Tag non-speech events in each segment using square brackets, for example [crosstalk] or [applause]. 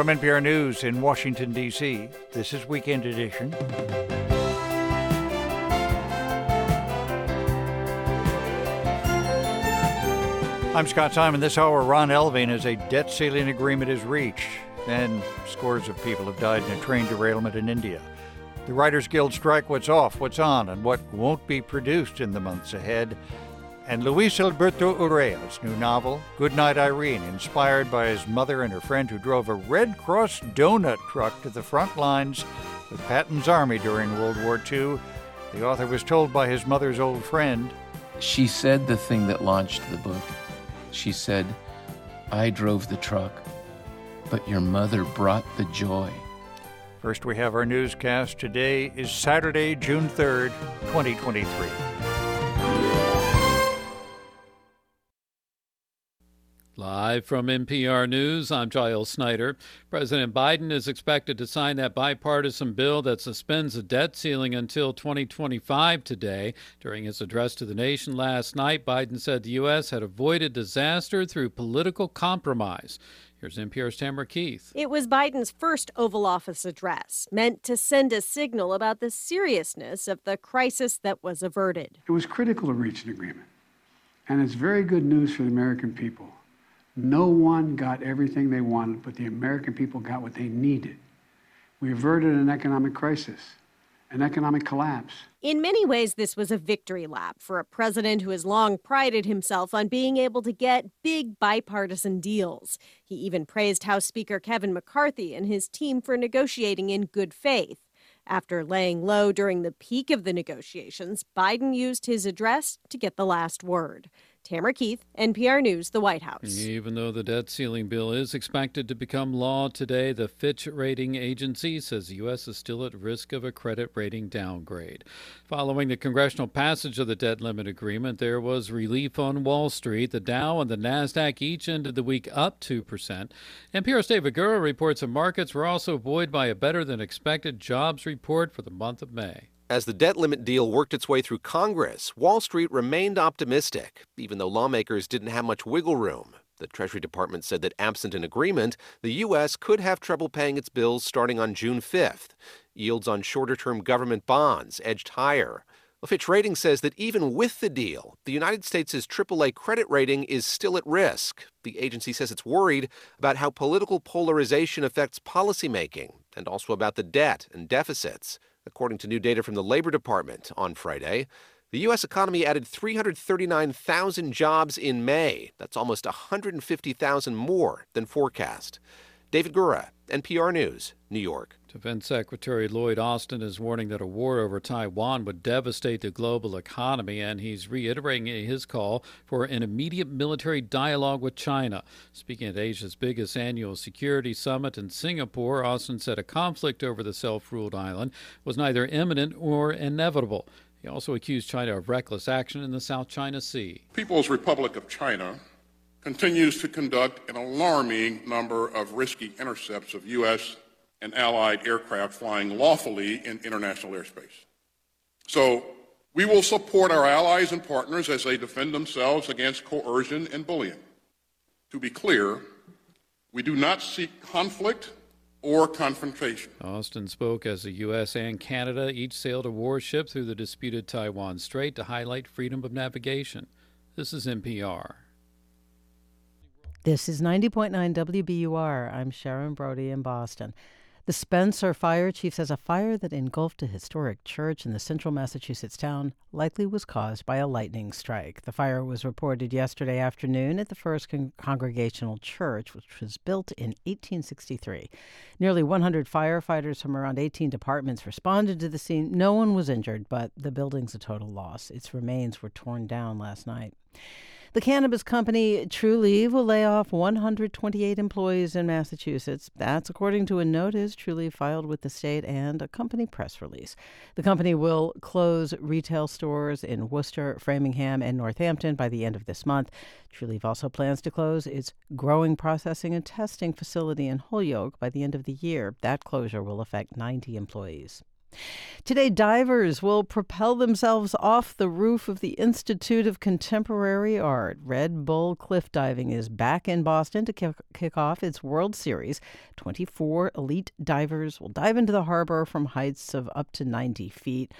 From NPR News in Washington, D.C., this is Weekend Edition. I'm Scott Simon. This hour, Ron Elving as a debt ceiling agreement is reached, and scores of people have died in a train derailment in India. The Writers Guild strike what's off, what's on, and what won't be produced in the months ahead. And Luis Alberto Urrea's new novel, Goodnight Irene, inspired by his mother and her friend who drove a Red Cross donut truck to the front lines with Patton's army during World War II. The author was told by his mother's old friend. She said the thing that launched the book. She said, I drove the truck, but your mother brought the joy. First, we have our newscast. Today is Saturday, June 3rd, 2023. Live from NPR News, I'm Giles Snyder. President Biden is expected to sign that bipartisan bill that suspends the debt ceiling until 2025 today. During his address to the nation last night, Biden said the U.S. had avoided disaster through political compromise. Here's NPR's Tamara Keith. It was Biden's first Oval Office address, meant to send a signal about the seriousness of the crisis that was averted. It was critical to reach an agreement. And it's very good news for the American people. No one got everything they wanted, but the American people got what they needed. We averted an economic crisis an economic collapse. In many ways, this was a victory lap for a president who has long prided himself on being able to get big bipartisan deals. He even praised House Speaker Kevin McCarthy and his team for negotiating in good faith. After laying low during the peak of the negotiations, Biden used his address to get the last word. Tamara Keith, NPR News, the White House. Even though the debt ceiling bill is expected to become law today, the Fitch rating agency says the U.S. is still at risk of a credit rating downgrade. Following the congressional passage of the debt limit agreement, there was relief on Wall Street. The Dow and the NASDAQ each ended the week up 2%. NPR's David Gura reports that markets were also buoyed by a better than expected jobs report for the month of May. As the debt limit deal worked its way through Congress, Wall Street remained optimistic, even though lawmakers didn't have much wiggle room. The Treasury Department said that absent an agreement, the U.S. could have trouble paying its bills starting on June 5th. Yields on shorter term government bonds edged higher. Fitch Ratings says that even with the deal, the United States' AAA credit rating is still at risk. The agency says it's worried about how political polarization affects policymaking and also about the debt and deficits. According to new data from the Labor Department on Friday, the U.S. economy added 339,000 jobs in May. That's almost 150,000 more than forecast. David Gura, NPR News, New York. Defense Secretary Lloyd Austin is warning that a war over Taiwan would devastate the global economy, and he's reiterating his call for an immediate military dialogue with China. Speaking at Asia's biggest annual security summit in Singapore, Austin said a conflict over the self ruled island was neither imminent or inevitable. He also accused China of reckless action in the South China Sea. People's Republic of China continues to conduct an alarming number of risky intercepts of U.S and allied aircraft flying lawfully in international airspace. So we will support our allies and partners as they defend themselves against coercion and bullying. To be clear, we do not seek conflict or confrontation. Austin spoke as the U.S. and Canada each sailed a warship through the disputed Taiwan Strait to highlight freedom of navigation. This is NPR. This is 90.9 WBUR. I'm Sharon Brody in Boston. The Spencer Fire Chief says a fire that engulfed a historic church in the central Massachusetts town likely was caused by a lightning strike. The fire was reported yesterday afternoon at the First Con- Congregational Church, which was built in 1863. Nearly 100 firefighters from around 18 departments responded to the scene. No one was injured, but the building's a total loss. Its remains were torn down last night. The cannabis company Trulieve will lay off 128 employees in Massachusetts. That's according to a notice Trulieve filed with the state and a company press release. The company will close retail stores in Worcester, Framingham, and Northampton by the end of this month. Trulieve also plans to close its growing, processing, and testing facility in Holyoke by the end of the year. That closure will affect 90 employees. Today, divers will propel themselves off the roof of the Institute of Contemporary Art. Red Bull Cliff Diving is back in Boston to kick, kick off its World Series. 24 elite divers will dive into the harbor from heights of up to 90 feet.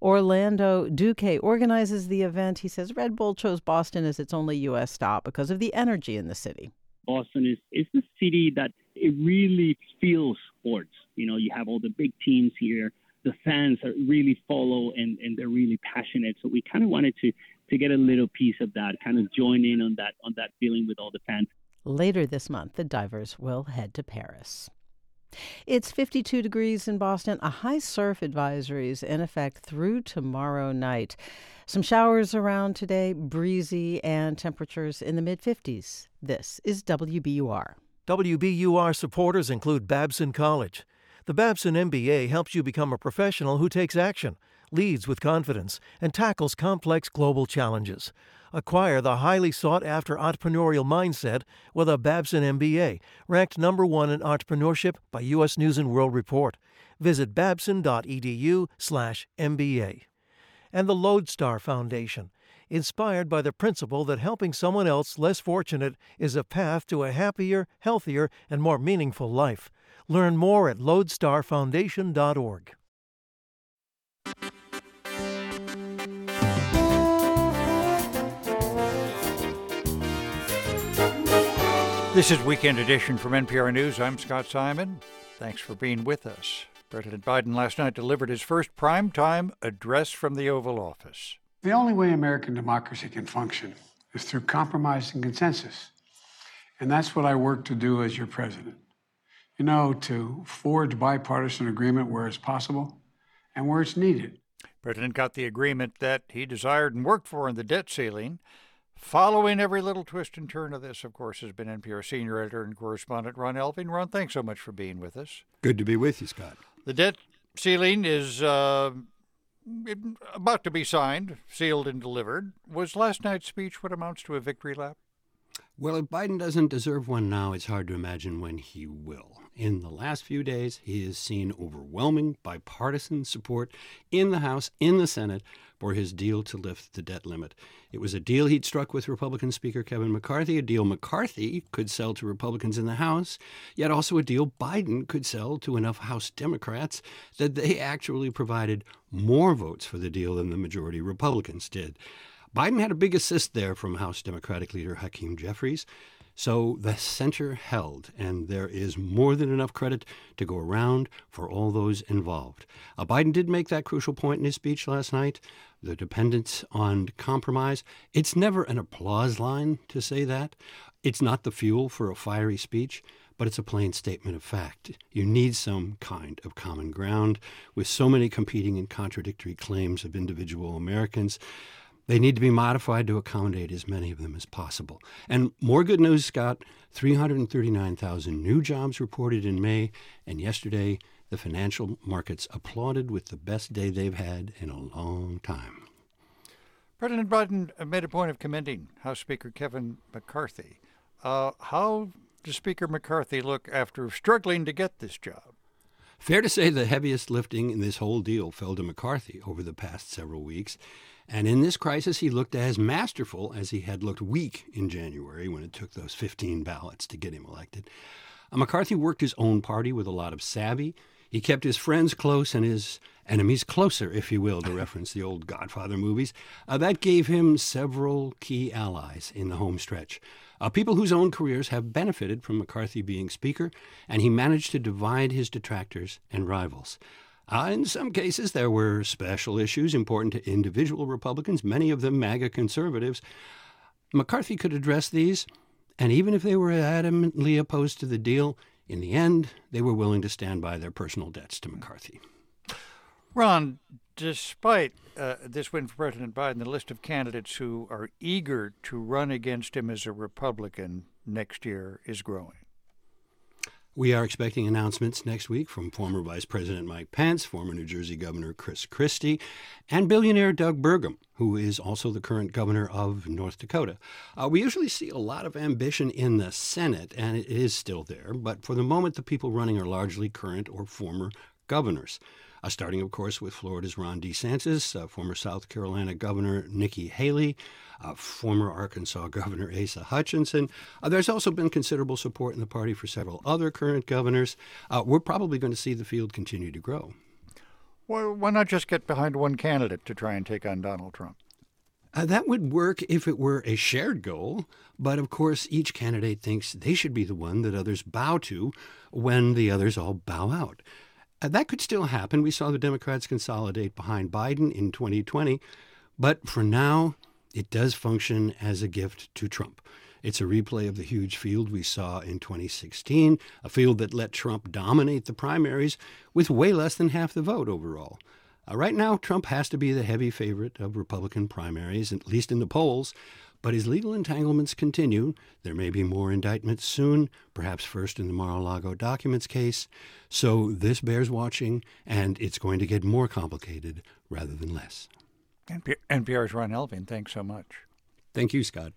Orlando Duque organizes the event. He says Red Bull chose Boston as its only U.S. stop because of the energy in the city. Boston is, is the city that it really feels sports. You know, you have all the big teams here. The fans are really follow and, and they're really passionate. So we kind of wanted to to get a little piece of that, kind of join in on that on that feeling with all the fans. Later this month, the divers will head to Paris. It's 52 degrees in Boston. A high surf advisory is in effect through tomorrow night. Some showers around today, breezy, and temperatures in the mid 50s. This is WBUR. WBUR supporters include Babson College. The Babson MBA helps you become a professional who takes action, leads with confidence, and tackles complex global challenges. Acquire the highly sought after entrepreneurial mindset with a Babson MBA, ranked number one in entrepreneurship by U.S. News and World Report. Visit babson.edu/mba. And the Lodestar Foundation, inspired by the principle that helping someone else less fortunate is a path to a happier, healthier, and more meaningful life. Learn more at lodestarfoundation.org. This is Weekend Edition from NPR News. I'm Scott Simon. Thanks for being with us. President Biden last night delivered his first primetime address from the Oval Office. The only way American democracy can function is through compromise and consensus. And that's what I work to do as your president. You know, to forge bipartisan agreement where it's possible and where it's needed. President got the agreement that he desired and worked for in the debt ceiling. Following every little twist and turn of this, of course, has been NPR senior editor and correspondent Ron Elving. Ron, thanks so much for being with us. Good to be with you, Scott. The debt ceiling is uh, about to be signed, sealed, and delivered. Was last night's speech what amounts to a victory lap? Well, if Biden doesn't deserve one now, it's hard to imagine when he will. In the last few days, he has seen overwhelming bipartisan support in the House, in the Senate, for his deal to lift the debt limit. It was a deal he'd struck with Republican Speaker Kevin McCarthy, a deal McCarthy could sell to Republicans in the House, yet also a deal Biden could sell to enough House Democrats that they actually provided more votes for the deal than the majority Republicans did. Biden had a big assist there from House Democratic leader Hakeem Jeffries. So the center held, and there is more than enough credit to go around for all those involved. Uh, Biden did make that crucial point in his speech last night the dependence on compromise. It's never an applause line to say that. It's not the fuel for a fiery speech, but it's a plain statement of fact. You need some kind of common ground with so many competing and contradictory claims of individual Americans. They need to be modified to accommodate as many of them as possible. And more good news, Scott 339,000 new jobs reported in May, and yesterday the financial markets applauded with the best day they've had in a long time. President Biden made a point of commending House Speaker Kevin McCarthy. Uh, how does Speaker McCarthy look after struggling to get this job? Fair to say the heaviest lifting in this whole deal fell to McCarthy over the past several weeks. And in this crisis, he looked as masterful as he had looked weak in January when it took those 15 ballots to get him elected. Uh, McCarthy worked his own party with a lot of savvy. He kept his friends close and his enemies closer, if you will, to [laughs] reference the old Godfather movies. Uh, that gave him several key allies in the home stretch. Uh, people whose own careers have benefited from McCarthy being Speaker, and he managed to divide his detractors and rivals. Uh, in some cases, there were special issues important to individual Republicans, many of them MAGA conservatives. McCarthy could address these, and even if they were adamantly opposed to the deal, in the end, they were willing to stand by their personal debts to McCarthy. Ron, despite uh, this win for President Biden, the list of candidates who are eager to run against him as a Republican next year is growing. We are expecting announcements next week from former Vice President Mike Pence, former New Jersey Governor Chris Christie, and billionaire Doug Burgum, who is also the current governor of North Dakota. Uh, we usually see a lot of ambition in the Senate, and it is still there, but for the moment, the people running are largely current or former governors. Uh, starting, of course, with Florida's Ron DeSantis, uh, former South Carolina Governor Nikki Haley, uh, former Arkansas [laughs] Governor Asa Hutchinson. Uh, there's also been considerable support in the party for several other current governors. Uh, we're probably going to see the field continue to grow. Well, why not just get behind one candidate to try and take on Donald Trump? Uh, that would work if it were a shared goal, but of course, each candidate thinks they should be the one that others bow to when the others all bow out. Uh, that could still happen. We saw the Democrats consolidate behind Biden in 2020, but for now, it does function as a gift to Trump. It's a replay of the huge field we saw in 2016, a field that let Trump dominate the primaries with way less than half the vote overall. Uh, right now, Trump has to be the heavy favorite of Republican primaries, at least in the polls. But his legal entanglements continue. There may be more indictments soon, perhaps first in the Mar a Lago documents case. So this bears watching, and it's going to get more complicated rather than less. NPR's Ron Elving, thanks so much. Thank you, Scott.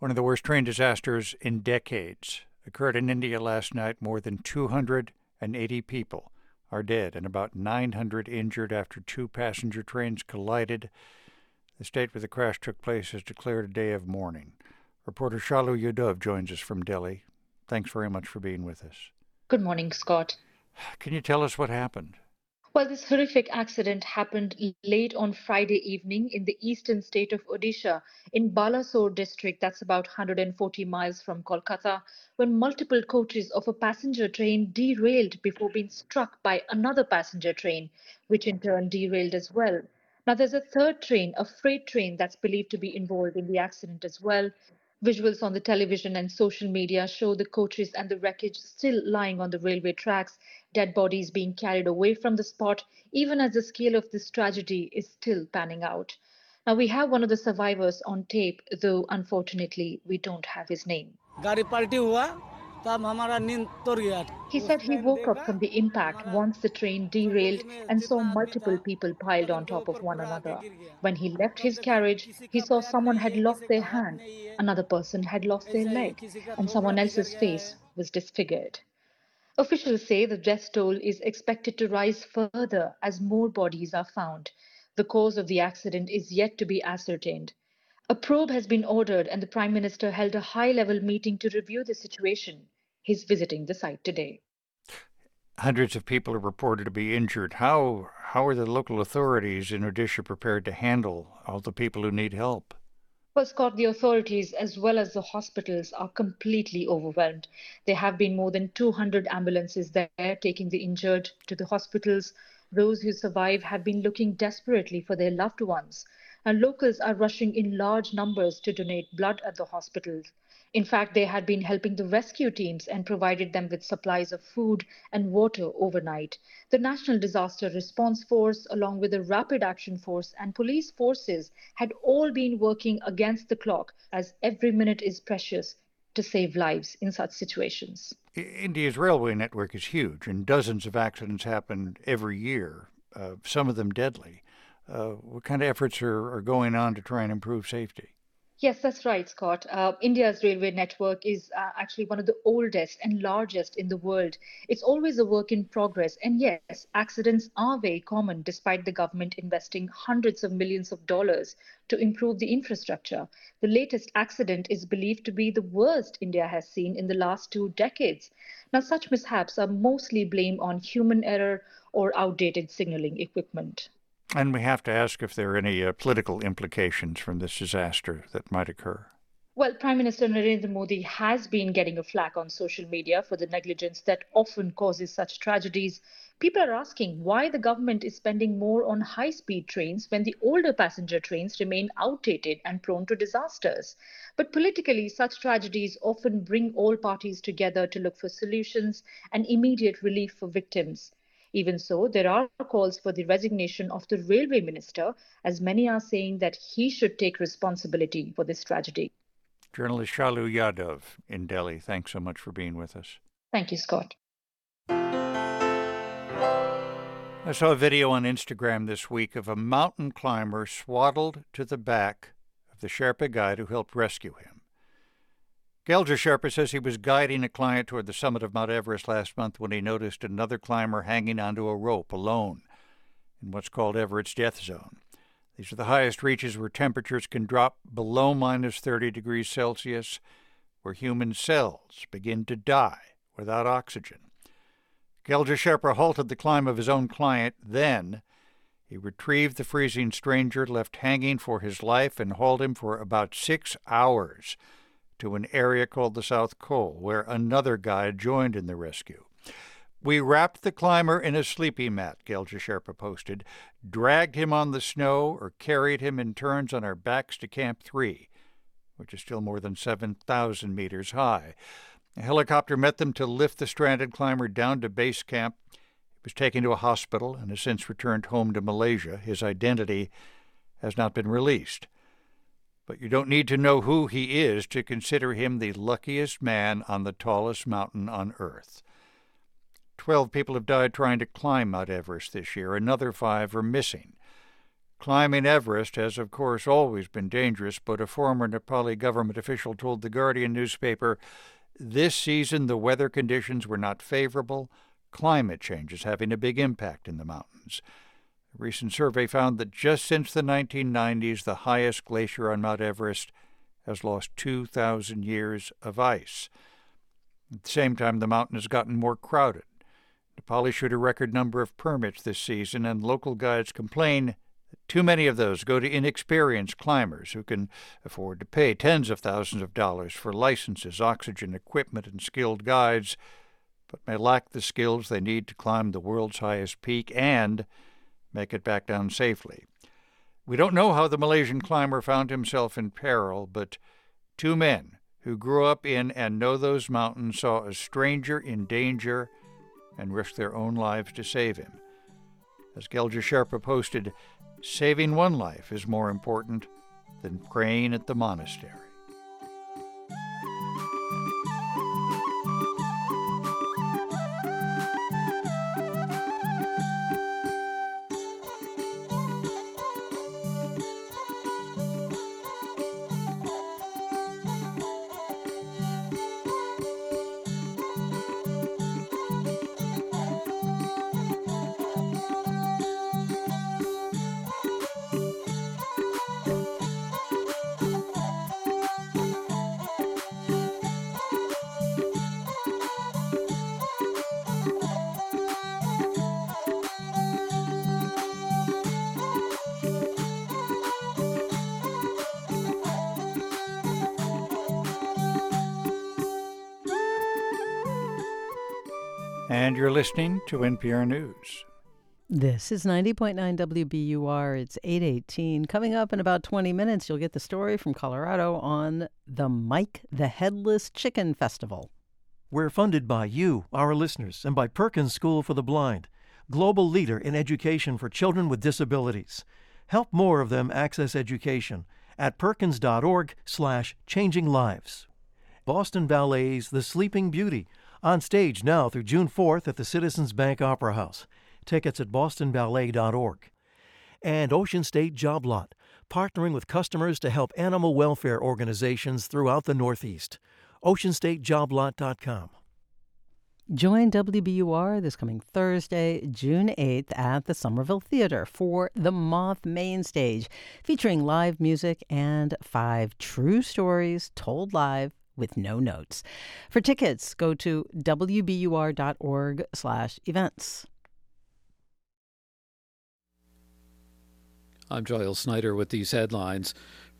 One of the worst train disasters in decades occurred in India last night. More than 280 people are dead and about 900 injured after two passenger trains collided. The state where the crash took place has declared a day of mourning. Reporter Shalu Yadav joins us from Delhi. Thanks very much for being with us. Good morning, Scott. Can you tell us what happened? Well, this horrific accident happened late on Friday evening in the eastern state of Odisha, in Balasore district, that's about 140 miles from Kolkata, when multiple coaches of a passenger train derailed before being struck by another passenger train, which in turn derailed as well. Now, there's a third train, a freight train, that's believed to be involved in the accident as well. Visuals on the television and social media show the coaches and the wreckage still lying on the railway tracks, dead bodies being carried away from the spot, even as the scale of this tragedy is still panning out. Now, we have one of the survivors on tape, though unfortunately, we don't have his name. He said he woke up from the impact once the train derailed and saw multiple people piled on top of one another. When he left his carriage, he saw someone had lost their hand, another person had lost their leg, and someone else's face was disfigured. Officials say the death toll is expected to rise further as more bodies are found. The cause of the accident is yet to be ascertained. A probe has been ordered, and the Prime Minister held a high level meeting to review the situation. He's visiting the site today. Hundreds of people are reported to be injured. How, how are the local authorities in Odisha prepared to handle all the people who need help? Well, Scott, the authorities as well as the hospitals are completely overwhelmed. There have been more than 200 ambulances there taking the injured to the hospitals. Those who survive have been looking desperately for their loved ones. And locals are rushing in large numbers to donate blood at the hospitals. In fact, they had been helping the rescue teams and provided them with supplies of food and water overnight. The National Disaster Response Force, along with the Rapid Action Force and police forces, had all been working against the clock as every minute is precious to save lives in such situations. India's railway network is huge, and dozens of accidents happen every year, uh, some of them deadly. Uh, what kind of efforts are, are going on to try and improve safety? Yes, that's right, Scott. Uh, India's railway network is uh, actually one of the oldest and largest in the world. It's always a work in progress. And yes, accidents are very common despite the government investing hundreds of millions of dollars to improve the infrastructure. The latest accident is believed to be the worst India has seen in the last two decades. Now, such mishaps are mostly blamed on human error or outdated signaling equipment. And we have to ask if there are any uh, political implications from this disaster that might occur. Well, Prime Minister Narendra Modi has been getting a flack on social media for the negligence that often causes such tragedies. People are asking why the government is spending more on high speed trains when the older passenger trains remain outdated and prone to disasters. But politically, such tragedies often bring all parties together to look for solutions and immediate relief for victims. Even so, there are calls for the resignation of the railway minister, as many are saying that he should take responsibility for this tragedy. Journalist Shalu Yadav in Delhi, thanks so much for being with us. Thank you, Scott. I saw a video on Instagram this week of a mountain climber swaddled to the back of the Sherpa guide who helped rescue him. Gelje Sherpa says he was guiding a client toward the summit of Mount Everest last month when he noticed another climber hanging onto a rope alone in what's called Everest's death zone. These are the highest reaches where temperatures can drop below minus 30 degrees Celsius, where human cells begin to die without oxygen. Gelje Sherpa halted the climb of his own client. Then he retrieved the freezing stranger left hanging for his life and hauled him for about six hours to an area called the South Col, where another guide joined in the rescue. We wrapped the climber in a sleeping mat, Gelje Sherpa posted, dragged him on the snow, or carried him in turns on our backs to Camp 3, which is still more than 7,000 meters high. A helicopter met them to lift the stranded climber down to base camp He was taken to a hospital and has since returned home to Malaysia. His identity has not been released. But you don't need to know who he is to consider him the luckiest man on the tallest mountain on earth. Twelve people have died trying to climb Mount Everest this year. Another five are missing. Climbing Everest has, of course, always been dangerous, but a former Nepali government official told the Guardian newspaper this season the weather conditions were not favorable, climate change is having a big impact in the mountains. A recent survey found that just since the 1990s, the highest glacier on Mount Everest has lost 2,000 years of ice. At the same time, the mountain has gotten more crowded. Nepal issued a record number of permits this season, and local guides complain that too many of those go to inexperienced climbers who can afford to pay tens of thousands of dollars for licenses, oxygen equipment, and skilled guides but may lack the skills they need to climb the world's highest peak and make it back down safely. We don't know how the Malaysian climber found himself in peril, but two men who grew up in and know those mountains saw a stranger in danger and risked their own lives to save him. As Gelje Sherpa posted, saving one life is more important than praying at the monastery. Listening to NPR News. This is 90.9 WBUR. It's 818. Coming up in about 20 minutes, you'll get the story from Colorado on the Mike the Headless Chicken Festival. We're funded by you, our listeners, and by Perkins School for the Blind, global leader in education for children with disabilities. Help more of them access education at perkins.org slash changing lives. Boston Ballet's The Sleeping Beauty on stage now through June 4th at the Citizens Bank Opera House. Tickets at bostonballet.org. And Ocean State Job Lot, partnering with customers to help animal welfare organizations throughout the Northeast. OceanStateJobLot.com. Join WBUR this coming Thursday, June 8th at the Somerville Theater for The Moth Main Stage, featuring live music and five true stories told live with no notes. For tickets, go to wbur.org slash events. I'm Giles Snyder with these headlines.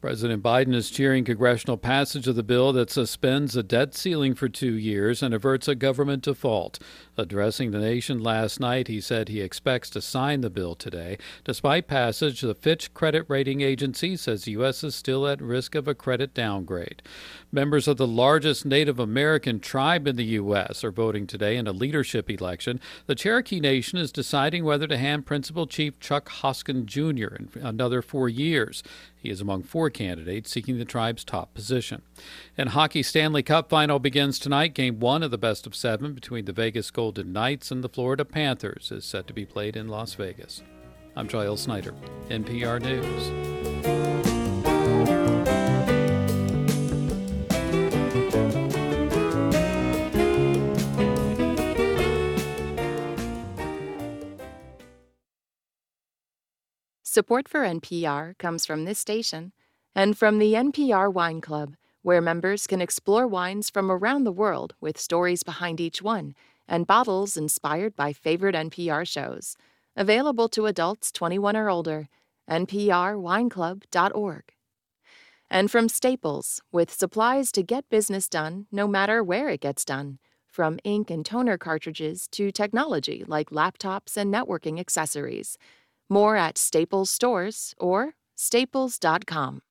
President Biden is cheering congressional passage of the bill that suspends the debt ceiling for two years and averts a government default. Addressing the nation last night, he said he expects to sign the bill today. Despite passage, the Fitch credit rating agency says the U.S. is still at risk of a credit downgrade. Members of the largest Native American tribe in the U.S. are voting today in a leadership election. The Cherokee Nation is deciding whether to hand Principal Chief Chuck Hoskin Jr. another four years. He is among four candidates seeking the tribe's top position. And hockey Stanley Cup final begins tonight. Game one of the best of seven between the Vegas Golden Golden Knights and the Florida Panthers is set to be played in Las Vegas. I'm Giles Snyder, NPR News. Support for NPR comes from this station and from the NPR Wine Club, where members can explore wines from around the world with stories behind each one and bottles inspired by favorite NPR shows. Available to adults 21 or older. NPRWineClub.org. And from Staples, with supplies to get business done no matter where it gets done, from ink and toner cartridges to technology like laptops and networking accessories. More at Staples stores or staples.com.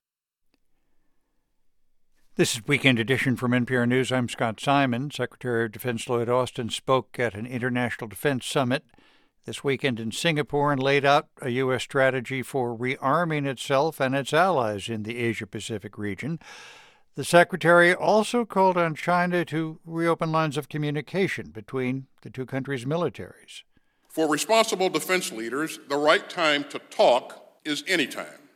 This is Weekend Edition from NPR News. I'm Scott Simon. Secretary of Defense Lloyd Austin spoke at an international defense summit this weekend in Singapore and laid out a U.S. strategy for rearming itself and its allies in the Asia Pacific region. The Secretary also called on China to reopen lines of communication between the two countries' militaries. For responsible defense leaders, the right time to talk is any time.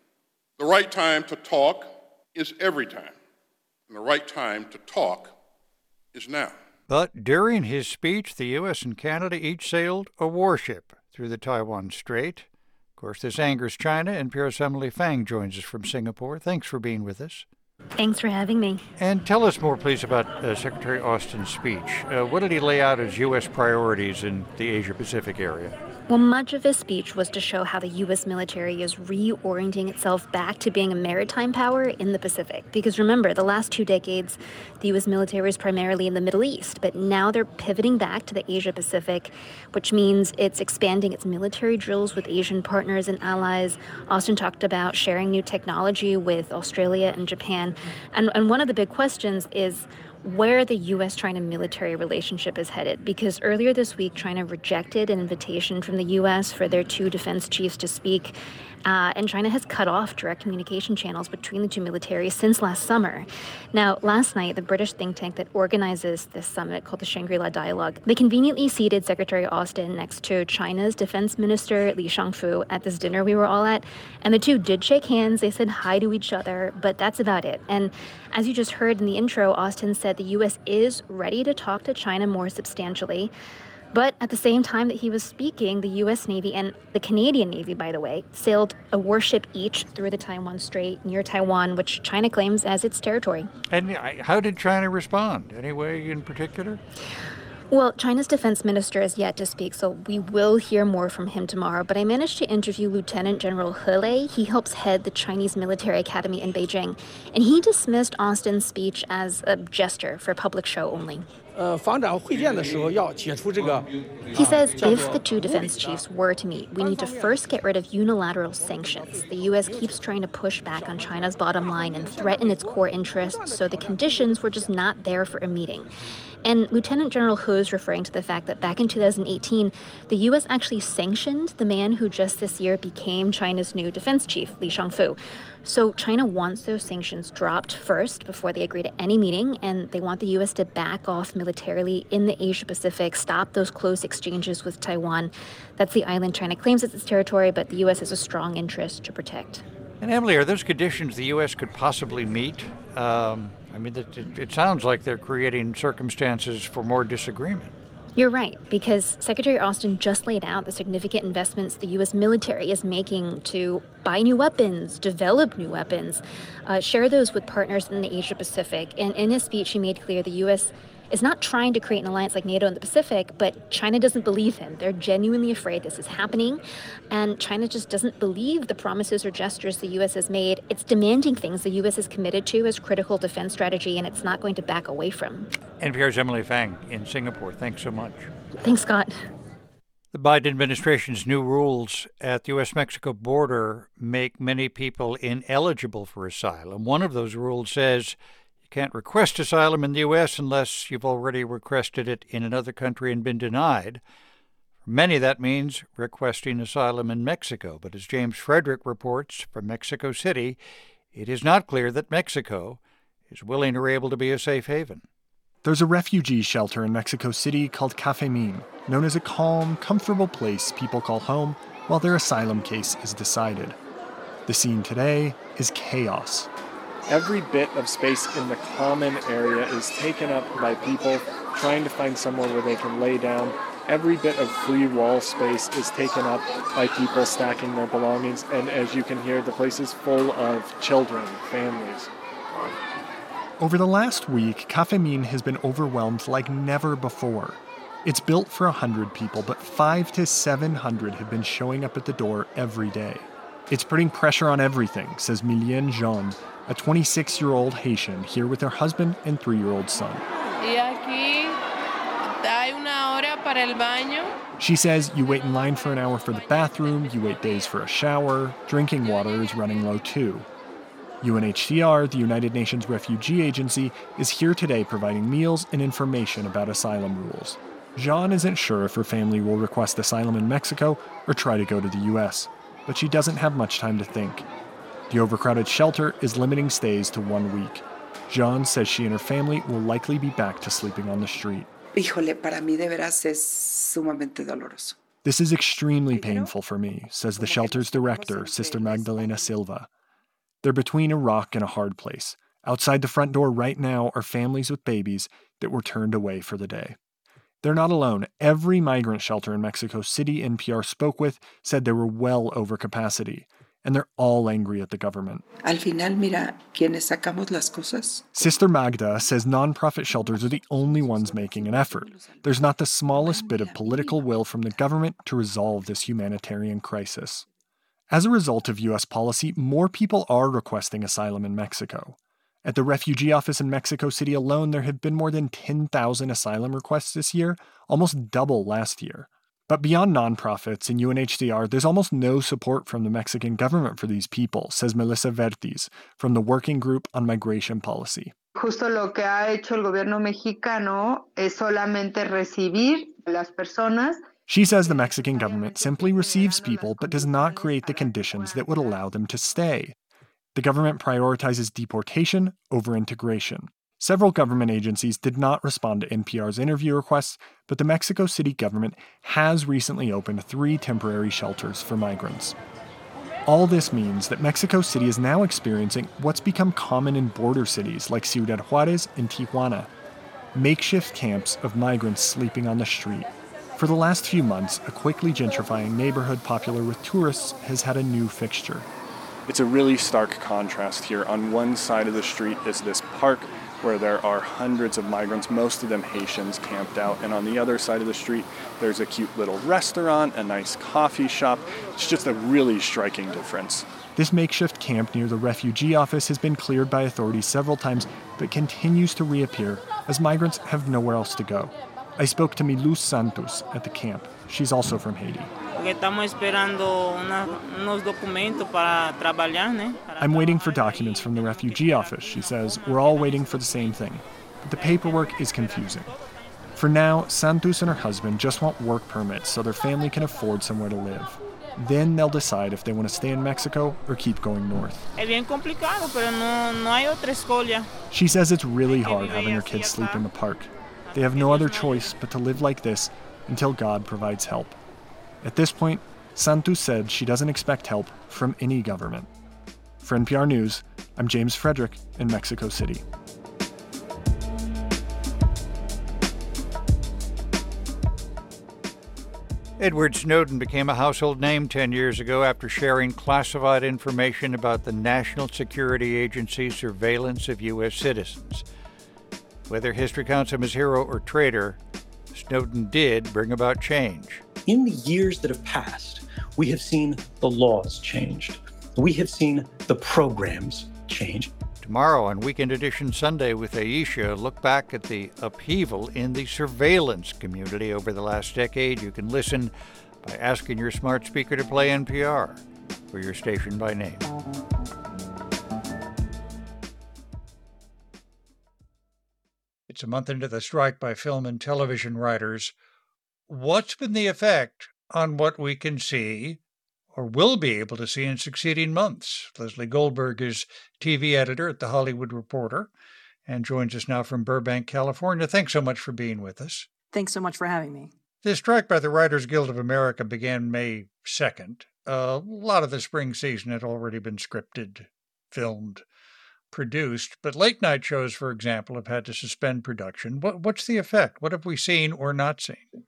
The right time to talk is every time. And the right time to talk is now. But during his speech, the U.S. and Canada each sailed a warship through the Taiwan Strait. Of course, this angers China, and NPR's Emily Feng joins us from Singapore. Thanks for being with us. Thanks for having me. And tell us more, please, about uh, Secretary Austin's speech. Uh, what did he lay out as U.S. priorities in the Asia Pacific area? Well, much of his speech was to show how the U.S. military is reorienting itself back to being a maritime power in the Pacific. Because remember, the last two decades, the U.S. military was primarily in the Middle East, but now they're pivoting back to the Asia Pacific, which means it's expanding its military drills with Asian partners and allies. Austin talked about sharing new technology with Australia and Japan. And, and one of the big questions is where the U.S. China military relationship is headed. Because earlier this week, China rejected an invitation from the U.S. for their two defense chiefs to speak uh, and China has cut off direct communication channels between the two militaries since last summer. Now, last night, the British think tank that organizes this summit, called the Shangri La Dialogue, they conveniently seated Secretary Austin next to China's Defense Minister Li Shangfu at this dinner we were all at. And the two did shake hands, they said hi to each other, but that's about it. And as you just heard in the intro, Austin said the U.S. is ready to talk to China more substantially. But at the same time that he was speaking, the U.S. Navy and the Canadian Navy, by the way, sailed a warship each through the Taiwan Strait near Taiwan, which China claims as its territory. And how did China respond? Any way in particular? Well, China's defense minister is yet to speak, so we will hear more from him tomorrow. But I managed to interview Lieutenant General He Lei. He helps head the Chinese military academy in Beijing. And he dismissed Austin's speech as a gesture for public show only. He says if the two defense chiefs were to meet, we need to first get rid of unilateral sanctions. The U.S. keeps trying to push back on China's bottom line and threaten its core interests, so the conditions were just not there for a meeting. And Lieutenant General He is referring to the fact that back in 2018, the U.S. actually sanctioned the man who just this year became China's new defense chief, Li Shangfu. So China wants those sanctions dropped first before they agree to any meeting, and they want the U.S. to back off militarily in the Asia Pacific, stop those close exchanges with Taiwan. That's the island China claims as its territory, but the U.S. has a strong interest to protect. And Emily, are those conditions the U.S. could possibly meet? Um, I mean, it, it sounds like they're creating circumstances for more disagreement. You're right, because Secretary Austin just laid out the significant investments the U.S. military is making to buy new weapons, develop new weapons, uh, share those with partners in the Asia Pacific. And in his speech, he made clear the U.S is not trying to create an alliance like NATO in the Pacific, but China doesn't believe him. They're genuinely afraid this is happening, and China just doesn't believe the promises or gestures the U.S. has made. It's demanding things the U.S. is committed to as critical defense strategy, and it's not going to back away from. NPR's Emily Feng in Singapore. Thanks so much. Thanks, Scott. The Biden administration's new rules at the U.S. Mexico border make many people ineligible for asylum. One of those rules says you can't request asylum in the U.S. unless you've already requested it in another country and been denied. For many, that means requesting asylum in Mexico. But as James Frederick reports from Mexico City, it is not clear that Mexico is willing or able to be a safe haven. There's a refugee shelter in Mexico City called Cafemin, known as a calm, comfortable place people call home while their asylum case is decided. The scene today is chaos. Every bit of space in the common area is taken up by people trying to find somewhere where they can lay down Every bit of free wall space is taken up by people stacking their belongings, and as you can hear, the place is full of children, families. Over the last week, Cafemin has been overwhelmed like never before. It's built for 100 people, but 5 to 700 have been showing up at the door every day. It's putting pressure on everything, says Milienne Jean, a 26 year old Haitian here with her husband and three year old son. She says you wait in line for an hour for the bathroom, you wait days for a shower, drinking water is running low too. UNHCR, the United Nations Refugee Agency, is here today providing meals and information about asylum rules. Jean isn't sure if her family will request asylum in Mexico or try to go to the US, but she doesn't have much time to think. The overcrowded shelter is limiting stays to one week. Jean says she and her family will likely be back to sleeping on the street. Híjole, para mí de veras es sumamente doloroso. This is extremely painful for me, says the shelter's director, Sister Magdalena Silva. They're between a rock and a hard place. Outside the front door right now are families with babies that were turned away for the day. They're not alone. Every migrant shelter in Mexico City NPR spoke with said they were well over capacity and they're all angry at the government. Al final, mira, quienes sacamos las cosas. Sister Magda says nonprofit shelters are the only ones making an effort. There's not the smallest bit of political will from the government to resolve this humanitarian crisis. As a result of U.S. policy, more people are requesting asylum in Mexico. At the refugee office in Mexico City alone, there have been more than 10,000 asylum requests this year, almost double last year. But beyond nonprofits and UNHCR, there's almost no support from the Mexican government for these people, says Melissa Vertiz from the Working Group on Migration Policy. Justo lo que ha hecho el gobierno mexicano es solamente recibir las personas she says the Mexican government simply receives people but does not create the conditions that would allow them to stay. The government prioritizes deportation over integration. Several government agencies did not respond to NPR's interview requests, but the Mexico City government has recently opened three temporary shelters for migrants. All this means that Mexico City is now experiencing what's become common in border cities like Ciudad Juarez and Tijuana makeshift camps of migrants sleeping on the street. For the last few months, a quickly gentrifying neighborhood popular with tourists has had a new fixture. It's a really stark contrast here. On one side of the street is this park where there are hundreds of migrants, most of them Haitians, camped out. And on the other side of the street, there's a cute little restaurant, a nice coffee shop. It's just a really striking difference. This makeshift camp near the refugee office has been cleared by authorities several times, but continues to reappear as migrants have nowhere else to go. I spoke to Miluz Santos at the camp. She's also from Haiti. I'm waiting for documents from the refugee office, she says. We're all waiting for the same thing. But the paperwork is confusing. For now, Santos and her husband just want work permits so their family can afford somewhere to live. Then they'll decide if they want to stay in Mexico or keep going north. She says it's really hard having her kids sleep in the park. They have no other choice but to live like this until God provides help. At this point, Santos said she doesn't expect help from any government. For NPR News, I'm James Frederick in Mexico City. Edward Snowden became a household name 10 years ago after sharing classified information about the National Security Agency's surveillance of U.S. citizens. Whether history counts him as hero or traitor, Snowden did bring about change. In the years that have passed, we have seen the laws changed. We have seen the programs change. Tomorrow on Weekend Edition Sunday with Ayesha, look back at the upheaval in the surveillance community over the last decade. You can listen by asking your smart speaker to play NPR for your station by name. It's a month into the strike by film and television writers. What's been the effect on what we can see or will be able to see in succeeding months? Lesley Goldberg is TV editor at The Hollywood Reporter and joins us now from Burbank, California. Thanks so much for being with us. Thanks so much for having me. The strike by the Writers Guild of America began May 2nd. a lot of the spring season had already been scripted, filmed, produced, but late night shows, for example, have had to suspend production. What, what's the effect? What have we seen or not seen?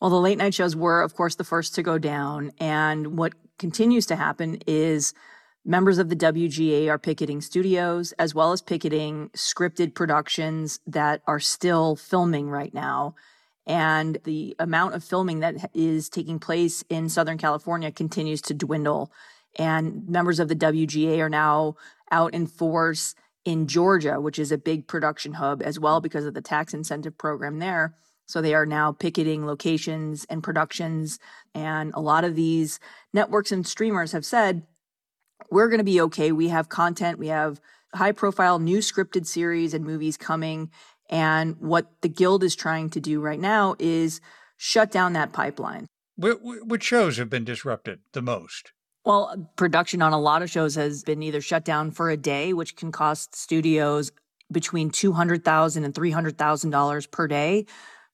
Well, the late night shows were, of course, the first to go down. And what continues to happen is members of the WGA are picketing studios as well as picketing scripted productions that are still filming right now. And the amount of filming that is taking place in Southern California continues to dwindle. And members of the WGA are now out in force in Georgia, which is a big production hub as well because of the tax incentive program there. So they are now picketing locations and productions. And a lot of these networks and streamers have said, we're going to be okay. We have content, we have high profile new scripted series and movies coming. And what the Guild is trying to do right now is shut down that pipeline. Which shows have been disrupted the most? Well, production on a lot of shows has been either shut down for a day, which can cost studios between $200,000 and $300,000 per day.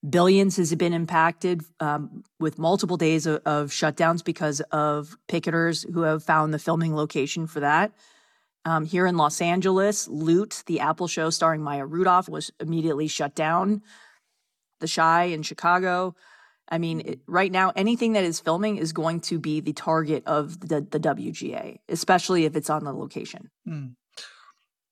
Billions has been impacted um, with multiple days of, of, shutdowns because of picketers who have found the filming location for that. Um, here in Los Angeles, Loot, the Apple show starring Maya Rudolph, was immediately shut down. The Chi in Chicago. I mean, it, right now, anything that is filming is going to be the target of the, the WGA, especially if it's on the location. Hmm.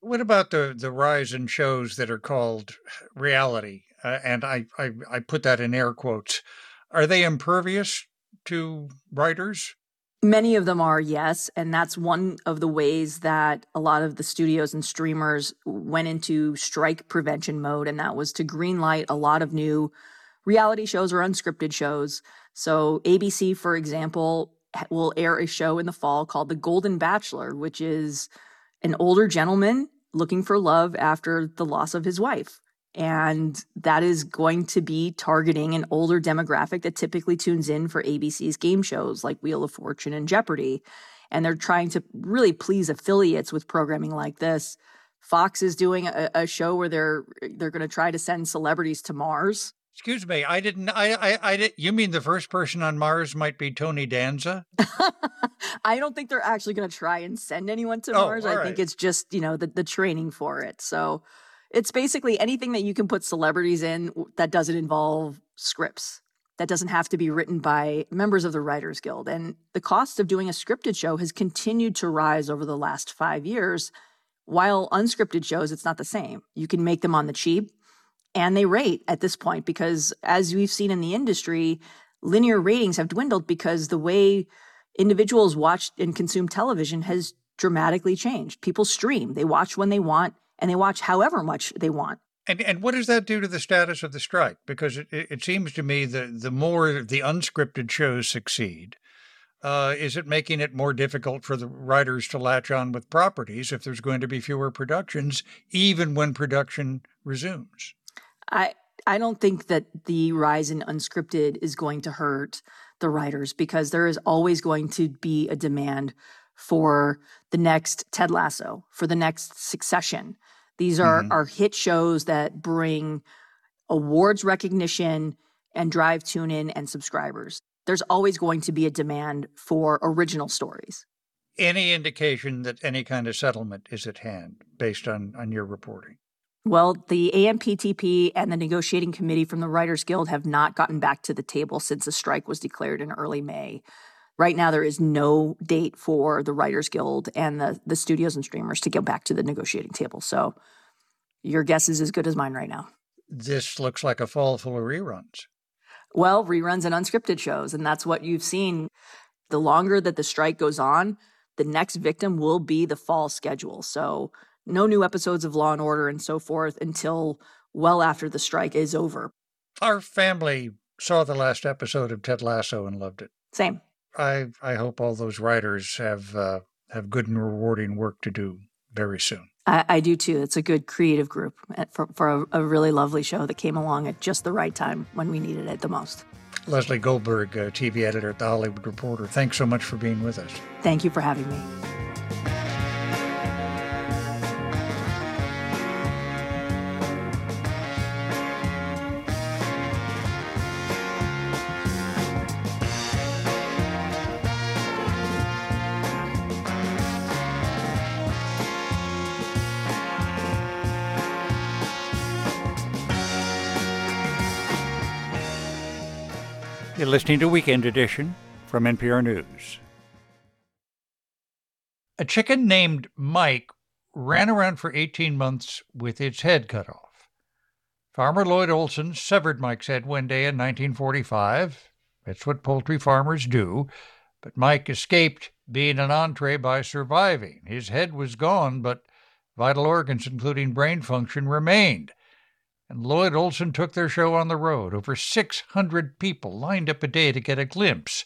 What about the the rise in shows that are called reality? Uh, and I, I I put that in air quotes. Are they impervious to writers? Many of them are, yes. And that's one of the ways that a lot of the studios and streamers went into strike prevention mode. And that was to greenlight a lot of new reality shows or unscripted shows. So, ABC, for example, will air a show in the fall called The Golden Bachelor, which is an older gentleman looking for love after the loss of his wife. And that is going to be targeting an older demographic that typically tunes in for ABC's game shows like Wheel of Fortune and Jeopardy. And they're trying to really please affiliates with programming like this. Fox is doing a, a show where they're they're going to try to send celebrities to Mars Excuse me, I didn't. I, I, I did. You mean the first person on Mars might be Tony Danza? [laughs] I don't think they're actually going to try and send anyone to oh, Mars. I right. think it's just you know the the training for it. So it's basically anything that you can put celebrities in that doesn't involve scripts. That doesn't have to be written by members of the Writers Guild. And the cost of doing a scripted show has continued to rise over the last five years. While unscripted shows, it's not the same. You can make them on the cheap and they rate at this point because as we've seen in the industry linear ratings have dwindled because the way individuals watch and consume television has dramatically changed people stream they watch when they want and they watch however much they want and, and what does that do to the status of the strike? Because it, it seems to me that the more the unscripted shows succeed, uh, is it making it more difficult for the writers to latch on with properties if there's going to be fewer productions, even when production resumes? I I don't think that the rise in unscripted is going to hurt the writers because there is always going to be a demand for the next Ted Lasso, for the next Succession. These are mm-hmm. are hit shows that bring awards recognition and drive tune in and subscribers. There's always going to be a demand for original stories. Any indication that any kind of settlement is at hand based on, on your reporting? Well, the AMPTP and the negotiating committee from the Writers Guild have not gotten back to the table since the strike was declared in early May. Right now, there is no date for the Writers Guild and the, the studios and streamers to get back to the negotiating table. So your guess is as good as mine right now. This looks like a fall full of reruns. Well, reruns and unscripted shows. And that's what you've seen. The longer that the strike goes on, the next victim will be the fall schedule. So no new episodes of Law and Order and so forth until well after the strike is over. Our family saw the last episode of Ted Lasso and loved it. Same. I I hope all those writers have uh, have good and rewarding work to do very soon. I, I do too. It's a good creative group eh, for, for a, a, really lovely show that came along at just the right time when we needed it the most. Lesley Goldberg, uh, TV editor at The Hollywood Reporter, thanks so much for being with us. Thank you for having me. Listening to Weekend Edition from NPR News. A chicken named Mike ran around for 18 months with its head cut off. Farmer Lloyd Olson severed Mike's head one day in 1945. That's what poultry farmers do. But Mike escaped being an entree by surviving. His head was gone, but vital organs, including brain function, remained. And Lloyd Olson took their show on the road. Over 600 people lined up a day to get a glimpse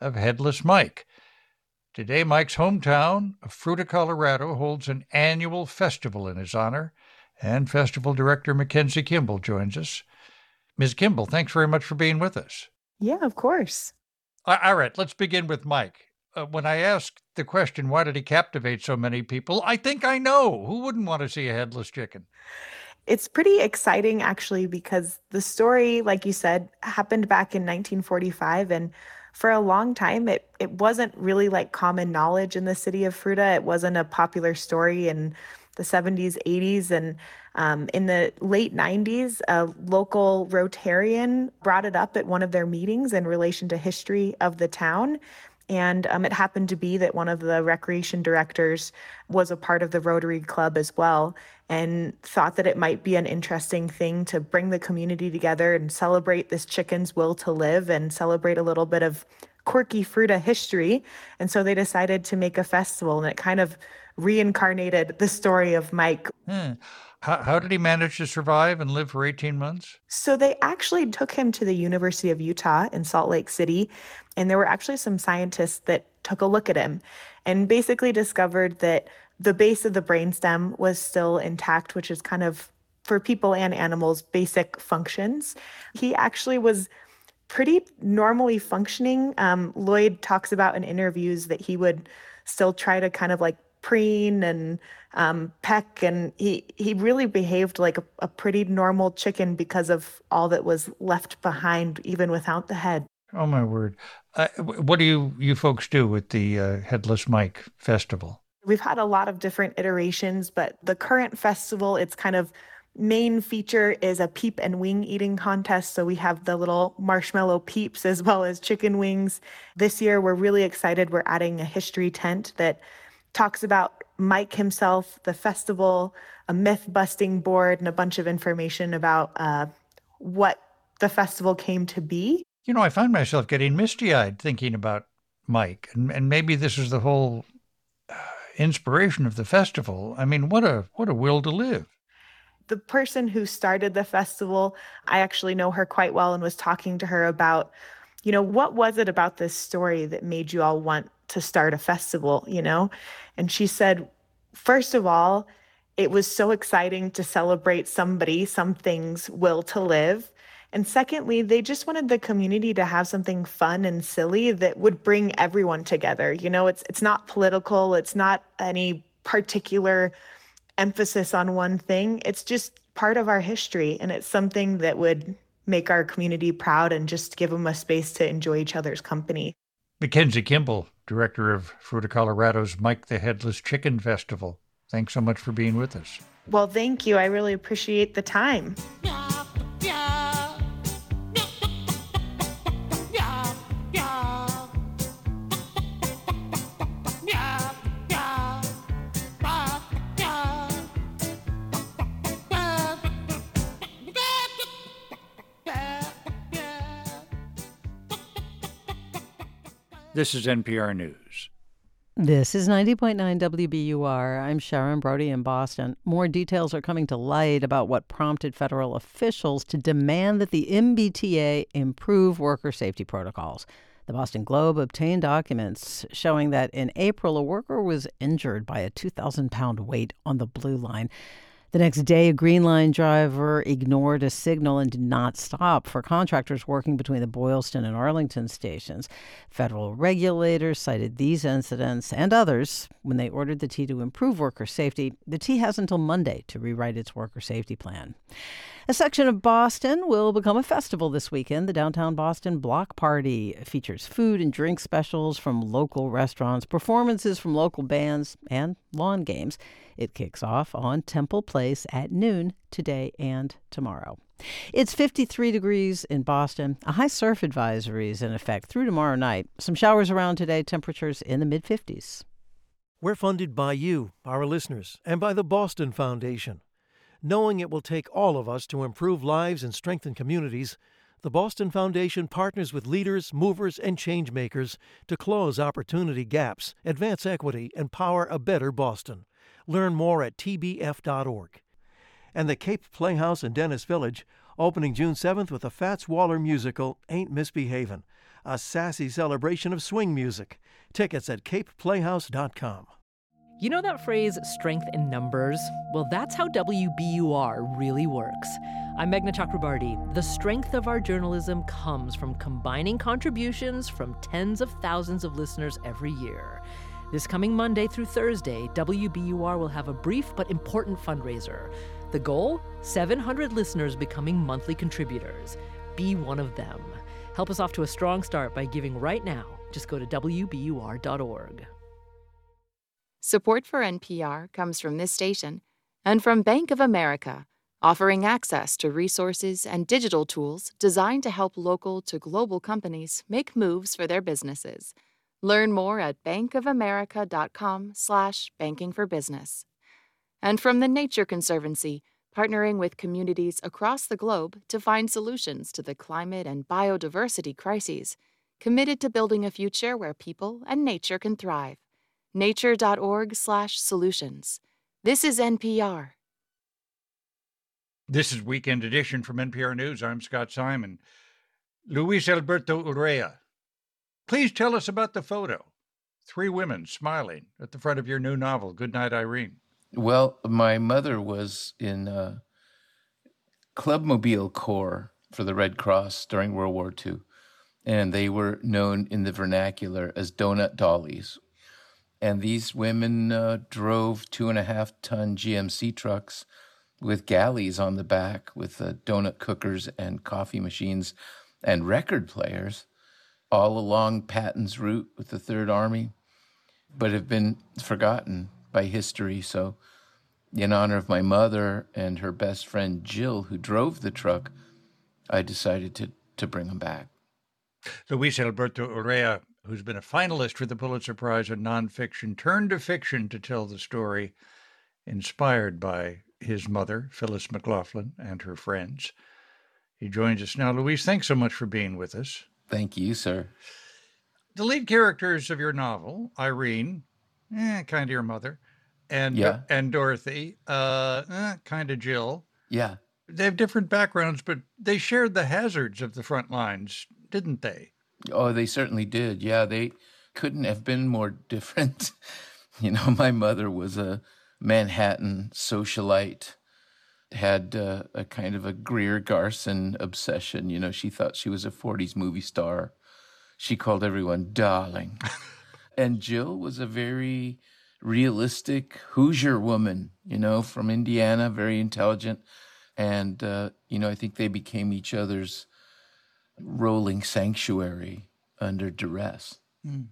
of Headless Mike. Today, Mike's hometown of Fruita, Colorado, holds an annual festival in his honor, and festival director Mackenzie Kimball joins us. Ms. Kimball, thanks very much for being with us. Yeah, of course. All right, let's begin with Mike. Uh, when I asked the question, why did he captivate so many people? I think I know. Who wouldn't want to see a headless chicken? It's pretty exciting, actually, because the story, like you said, happened back in 1945. And for a long time, it, it wasn't really like common knowledge in the city of Fruita. It wasn't a popular story in the 70s, 80s. And um, in the late 90s, a local Rotarian brought it up at one of their meetings in relation to history of the town. And um, it happened to be that one of the recreation directors was a part of the Rotary Club as well, and thought that it might be an interesting thing to bring the community together and celebrate this chicken's will to live and celebrate a little bit of quirky Fruita history. And so they decided to make a festival, and it kind of reincarnated the story of Mike. Hmm. How, how did he manage to survive and live for 18 months? So they actually took him to the University of Utah in Salt Lake City, and there were actually some scientists that took a look at him and basically discovered that the base of the brainstem was still intact, which is kind of for people and animals basic functions. He actually was pretty normally functioning. Um, Lloyd talks about in interviews that he would still try to kind of like preen and um, peck, and he he really behaved like a, a pretty normal chicken because of all that was left behind, even without the head. Oh my word! Uh, what do you you folks do with the uh, Headless Mike Festival? We've had a lot of different iterations, but the current festival, its kind of main feature is a peep and wing eating contest. So we have the little marshmallow peeps as well as chicken wings. This year, we're really excited. We're adding a history tent that talks about Mike himself, the festival, a myth busting board, and a bunch of information about uh, what the festival came to be. You know, I find myself getting misty eyed thinking about Mike, and, and maybe this is the whole inspiration of the festival. I mean, what a what a will to live. The person who started the festival, I actually know her quite well and was talking to her about, you know, what was it about this story that made you all want to start a festival, you know? And she said, first of all, it was so exciting to celebrate somebody, something's will to live. And secondly, they just wanted the community to have something fun and silly that would bring everyone together. You know, it's it's not political, it's not any particular emphasis on one thing. It's just part of our history and it's something that would make our community proud and just give them a space to enjoy each other's company. Mackenzie Kimball, director of Fruita Colorado's Mike the Headless Chicken Festival. Thanks so much for being with us. Well, thank you. I really appreciate the time. This is NPR News. This is 90.9 WBUR. I'm Sharon Brody in Boston. More details are coming to light about what prompted federal officials to demand that the MBTA improve worker safety protocols. The Boston Globe obtained documents showing that in April, a worker was injured by a 2,000 pound weight on the blue line. The next day, a Green Line driver ignored a signal and did not stop for contractors working between the Boylston and Arlington stations. Federal regulators cited these incidents and others when they ordered the T to improve worker safety. The T has until Monday to rewrite its worker safety plan. A section of Boston will become a festival this weekend. The Downtown Boston Block Party features food and drink specials from local restaurants, performances from local bands, and lawn games. It kicks off on Temple Place at noon today and tomorrow. It's 53 degrees in Boston. A high surf advisory is in effect through tomorrow night. Some showers around today, temperatures in the mid 50s. We're funded by you, our listeners, and by the Boston Foundation. Knowing it will take all of us to improve lives and strengthen communities, the Boston Foundation partners with leaders, movers, and changemakers to close opportunity gaps, advance equity, and power a better Boston. Learn more at tbf.org. And the Cape Playhouse in Dennis Village, opening June 7th with the Fats Waller musical Ain't Misbehavin', a sassy celebration of swing music. Tickets at capeplayhouse.com. You know that phrase, strength in numbers? Well, that's how WBUR really works. I'm Meghna Chakrabarty. The strength of our journalism comes from combining contributions from tens of thousands of listeners every year. This coming Monday through Thursday, WBUR will have a brief but important fundraiser. The goal? 700 listeners becoming monthly contributors. Be one of them. Help us off to a strong start by giving right now. Just go to WBUR.org. Support for NPR comes from this station and from Bank of America, offering access to resources and digital tools designed to help local to global companies make moves for their businesses. Learn more at bankofamerica.com/slash banking for business. And from the Nature Conservancy, partnering with communities across the globe to find solutions to the climate and biodiversity crises, committed to building a future where people and nature can thrive nature.org/solutions. This is NPR. This is Weekend Edition from NPR News. I'm Scott Simon. Luis Alberto Urrea, please tell us about the photo. Three women smiling at the front of your new novel, Goodnight, Irene. Well, my mother was in uh, Clubmobile Corps for the Red Cross during World War II, and they were known in the vernacular as donut dollies and these women uh, drove two and a half ton GMC trucks with galleys on the back with uh, donut cookers and coffee machines and record players all along Patton's route with the Third Army, but have been forgotten by history. So, in honor of my mother and her best friend Jill, who drove the truck, I decided to, to bring them back. Luis Alberto Urrea who's been a finalist for the Pulitzer Prize in nonfiction, turned to fiction to tell the story inspired by his mother, Phyllis McLaughlin, and her friends. He joins us now. Louise, thanks so much for being with us. Thank you, sir. The lead characters of your novel, Irene, eh, kind of your mother, and yeah. and Dorothy, uh, eh, kind of Jill. Yeah. They have different backgrounds, but they shared the hazards of the front lines, didn't they? Oh, they certainly did. Yeah, they couldn't have been more [laughs] different. you know, my mother was a Manhattan socialite, had uh, a kind of a Greer Garson obsession. You know, she thought she was a 40s movie star. She called everyone darling. [laughs] and Jill was a very realistic Hoosier woman, you know, from Indiana, very intelligent. And, uh, you know, I think they became each other's rolling sanctuary under duress. Mm.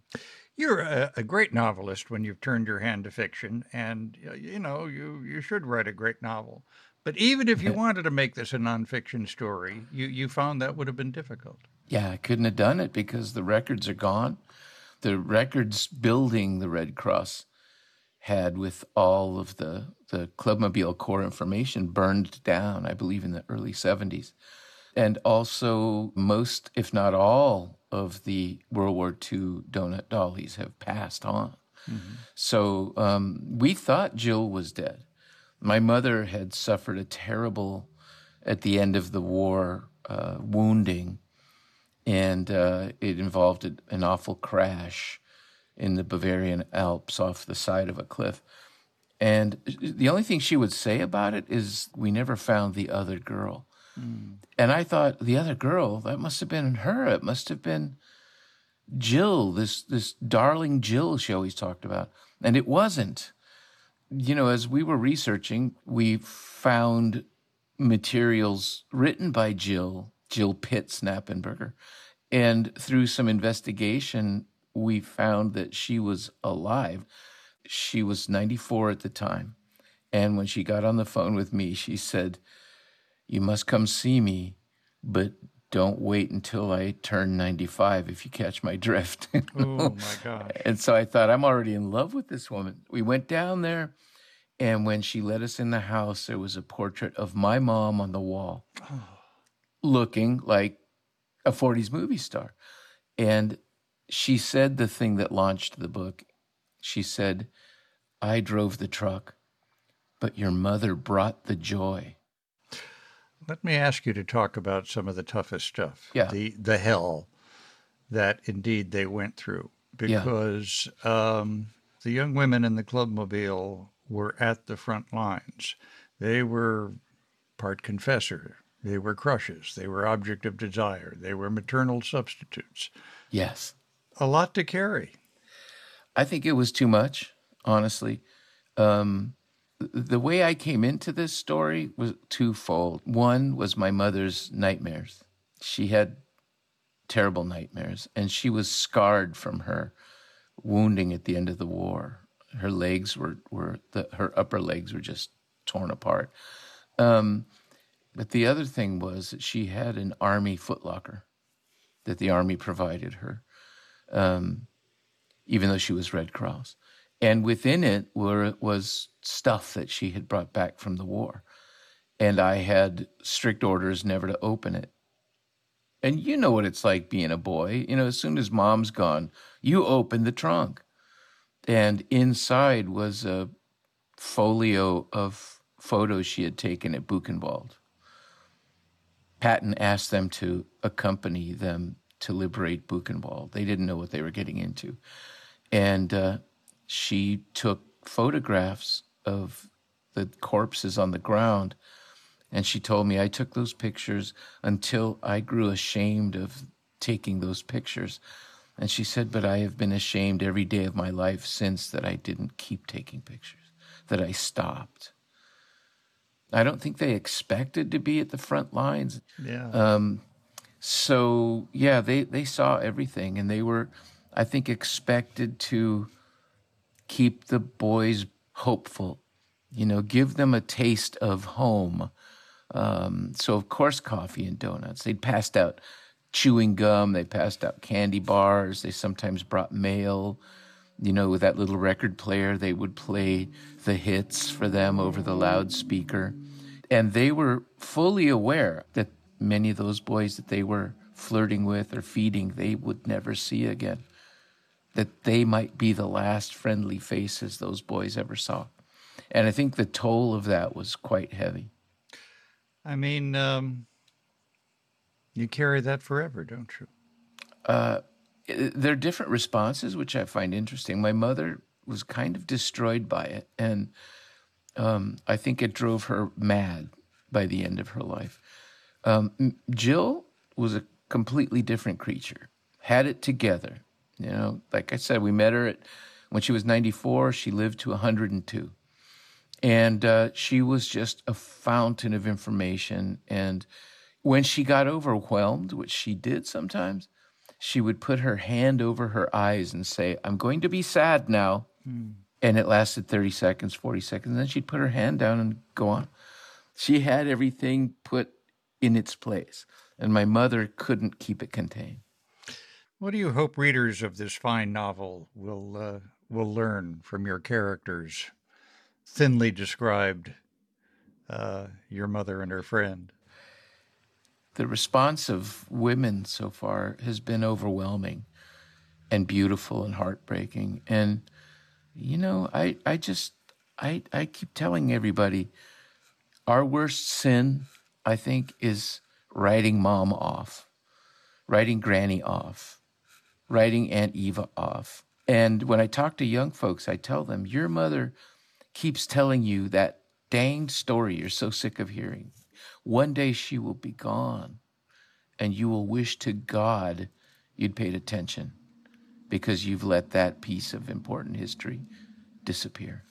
You're a, a, great novelist when you've turned your hand to fiction, and you know you you should write a great novel. But even if you wanted to make this a nonfiction story, you you found that would have been difficult. Yeah, I couldn't have done it because the records are gone. The records building the Red Cross had with all of the the Clubmobile Corps information burned down, I believe, in the early 70s and also most, if not all, of the World War II donut dollies have passed on. Mm-hmm. So um, we thought Jill was dead. My mother had suffered a terrible, at the end of the war, uh, wounding, and uh, it involved an awful crash in the Bavarian Alps off the side of a cliff. And the only thing she would say about it is, we never found the other girl. Mm. And I thought the other girl, that must have been her. It must have been Jill, this this darling Jill she always talked about. And it wasn't. You know, as we were researching, we found materials written by Jill, Jill Pitts Knappenberger. And through some investigation, we found that she was alive. She was 94 at the time. And when she got on the phone with me, she said, You must come see me, but don't wait until I turn 95 if you catch my [laughs] drift. oh my gosh. And so I thought, I'm already in love with this woman. We went down there, and when she let us in the house, there was a portrait of my mom on the wall, oh. looking like a 40s movie star. And she said the thing that launched the book. She said, I drove the truck, but your mother brought the joy. Let me ask you to talk about some of the toughest stuff. Yeah. The the hell that indeed they went through. Yeah. Because um, the young women in the clubmobile were at the front lines. They were part confessor. They were crushes. They were object of desire. They were maternal substitutes. Yes. A lot to carry. I think it was too much, honestly. Um, the way I came into this story was twofold. One was my mother's nightmares. She had terrible nightmares, and she was scarred from her wounding at the end of the war. Her legs were were the, her upper legs were just torn apart. Um, but the other thing was that she had an army footlocker that the army provided her, um, even though she was Red Cross and within it were was stuff that she had brought back from the war. And i had strict orders never to open it. And you know what it's like being a boy. You know as soon as mom's gone you open the trunk. And inside was a folio of photos she had taken at buchenwald. Patton asked them to accompany them to liberate buchenwald. They didn't know what they were getting into. And uh, she took photographs of the corpses on the ground. And she told me, I took those pictures until I grew ashamed of taking those pictures. And she said, But I have been ashamed every day of my life since that I didn't keep taking pictures, that I stopped. I don't think they expected to be at the front lines. Yeah. Um, so, yeah, they, they saw everything and they were, I think, expected to keep the boys hopeful, you know, give them a taste of home. Um, so, of course, coffee and donuts. They'd passed out chewing gum, they passed out candy bars, they sometimes brought mail. You know, with that little record player, they would play the hits for them over the loudspeaker. And they were fully aware that many of those boys that they were flirting with or feeding, they would never see again that they might be the last friendly faces those boys ever saw. And I think the toll of that was quite heavy. I mean, um, you carry that forever, don't you? Uh, there are different responses, which I find interesting. My mother was kind of destroyed by it, and um, I think it drove her mad by the end of her life. Um, Jill was a completely different creature, had it together, you know, like I said, we met her at when she was 94. She lived to 102, and uh, she was just a fountain of information. And when she got overwhelmed, which she did sometimes, she would put her hand over her eyes and say, "I'm going to be sad now." Mm. And it lasted 30 seconds, 40 seconds. And then she'd put her hand down and go on. She had everything put in its place. And my mother couldn't keep it contained. What do you hope readers of this fine novel will uh, will learn from your characters, thinly described, uh, your mother and her friend? The response of women so far has been overwhelming, and beautiful and heartbreaking. And you know, I I just I I keep telling everybody, our worst sin, I think, is writing mom off, writing granny off writing Aunt Eva off. And when I talk to young folks, I tell them, Your mother keeps telling you that danged story you're so sick of hearing. One day she will be gone, and you will wish to God you'd paid attention because you've let that piece of important history disappear.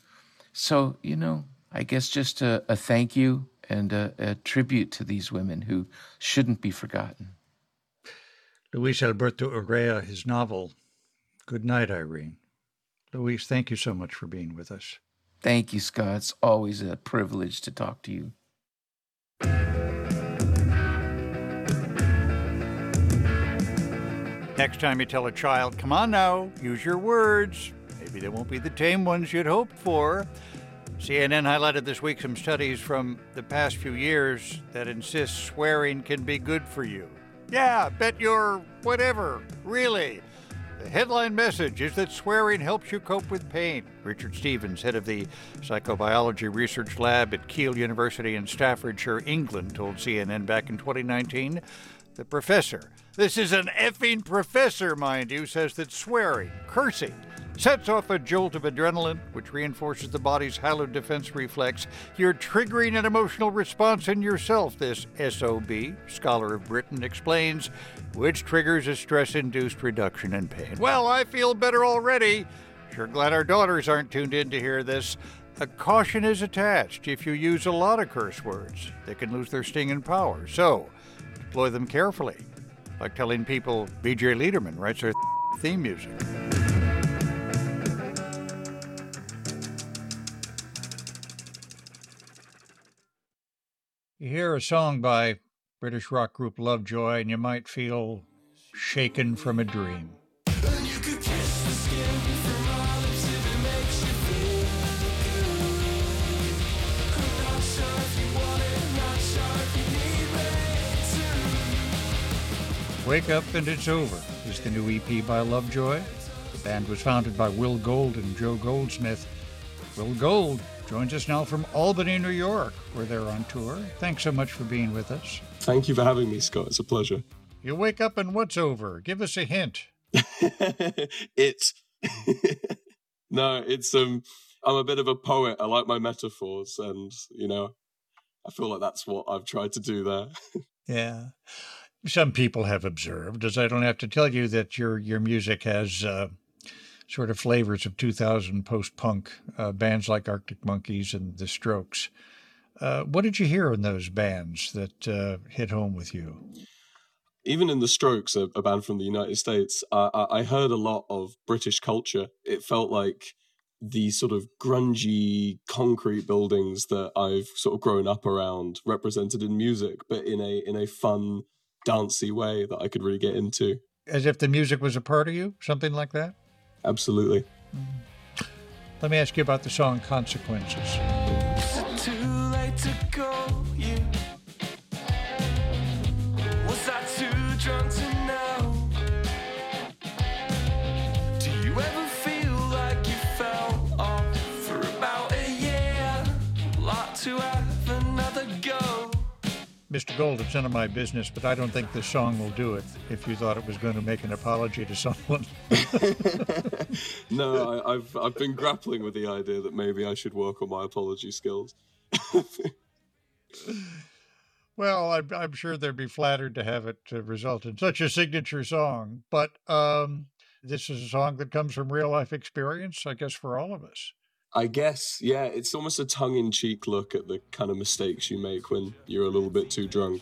So, you know, I guess just a, a thank you and a, a tribute to these women who shouldn't be forgotten. Luis Alberto Urrea, his novel, Good Night, Irene. Luis, thank you so much for being with us. Thank you, Scott. It's always a privilege to talk to you. Next time you tell a child, come on now, use your words. Maybe they won't be the tame ones you'd hoped for. CNN highlighted this week some studies from the past few years that insist swearing can be good for you. Yeah, bet you're whatever, really. The headline message is that swearing helps you cope with pain. Richard Stephens, head of the Psychobiology Research Lab at Keele University in Staffordshire, England, told CNN back in 2019 the professor, this is an effing professor, mind you, says that swearing, cursing, sets off a jolt of adrenaline, which reinforces the body's halo defense reflex. You're triggering an emotional response in yourself, this SOB, scholar of Britain, explains, which triggers a stress induced reduction in pain. Well, I feel better already. Sure glad our daughters aren't tuned in to hear this. A caution is attached if you use a lot of curse words. They can lose their sting and power. So, deploy them carefully, like telling people BJ Leiderman writes our [laughs] theme music. You hear a song by British rock group Lovejoy, and you might feel shaken from a dream. Wake Up and It's Over is the new EP by Lovejoy. The band was founded by Will Gold and Joe Goldsmith. Will Gold joins us now from Albany, New York, where they're on tour. Thanks so much for being with us. Thank you for having me, Scott. It's a pleasure. You wake up and what's over? Give us a hint. [laughs] it's [laughs] no, it's um I'm a bit of a poet. I like my metaphors and you know, I feel like that's what I've tried to do there. [laughs] yeah. Some people have observed, as I don't have to tell you, that your your music has uh, sort of flavors of 2000 post punk uh, bands like Arctic Monkeys and The Strokes. Uh, what did you hear in those bands that uh, hit home with you? Even in The Strokes, a, a band from the United States, I, I heard a lot of British culture. It felt like the sort of grungy concrete buildings that I've sort of grown up around represented in music, but in a in a fun, dancey way that I could really get into. As if the music was a part of you, something like that? Absolutely. Mm. Let me ask you about the song Consequences. Mr. Gold, it's none of my business, but I don't think this song will do it if you thought it was going to make an apology to [laughs] someone. [laughs] no, I, have I've been grappling with the idea that maybe I should work on my apology skills. [laughs] well, I'm, I'm, sure they'd be flattered to have it uh, result in such a signature song. But um, this is a song that comes from real life experience, I guess, for all of us. I guess, yeah, it's almost a tongue in cheek look at the kind of mistakes you make when you're a little bit too drunk.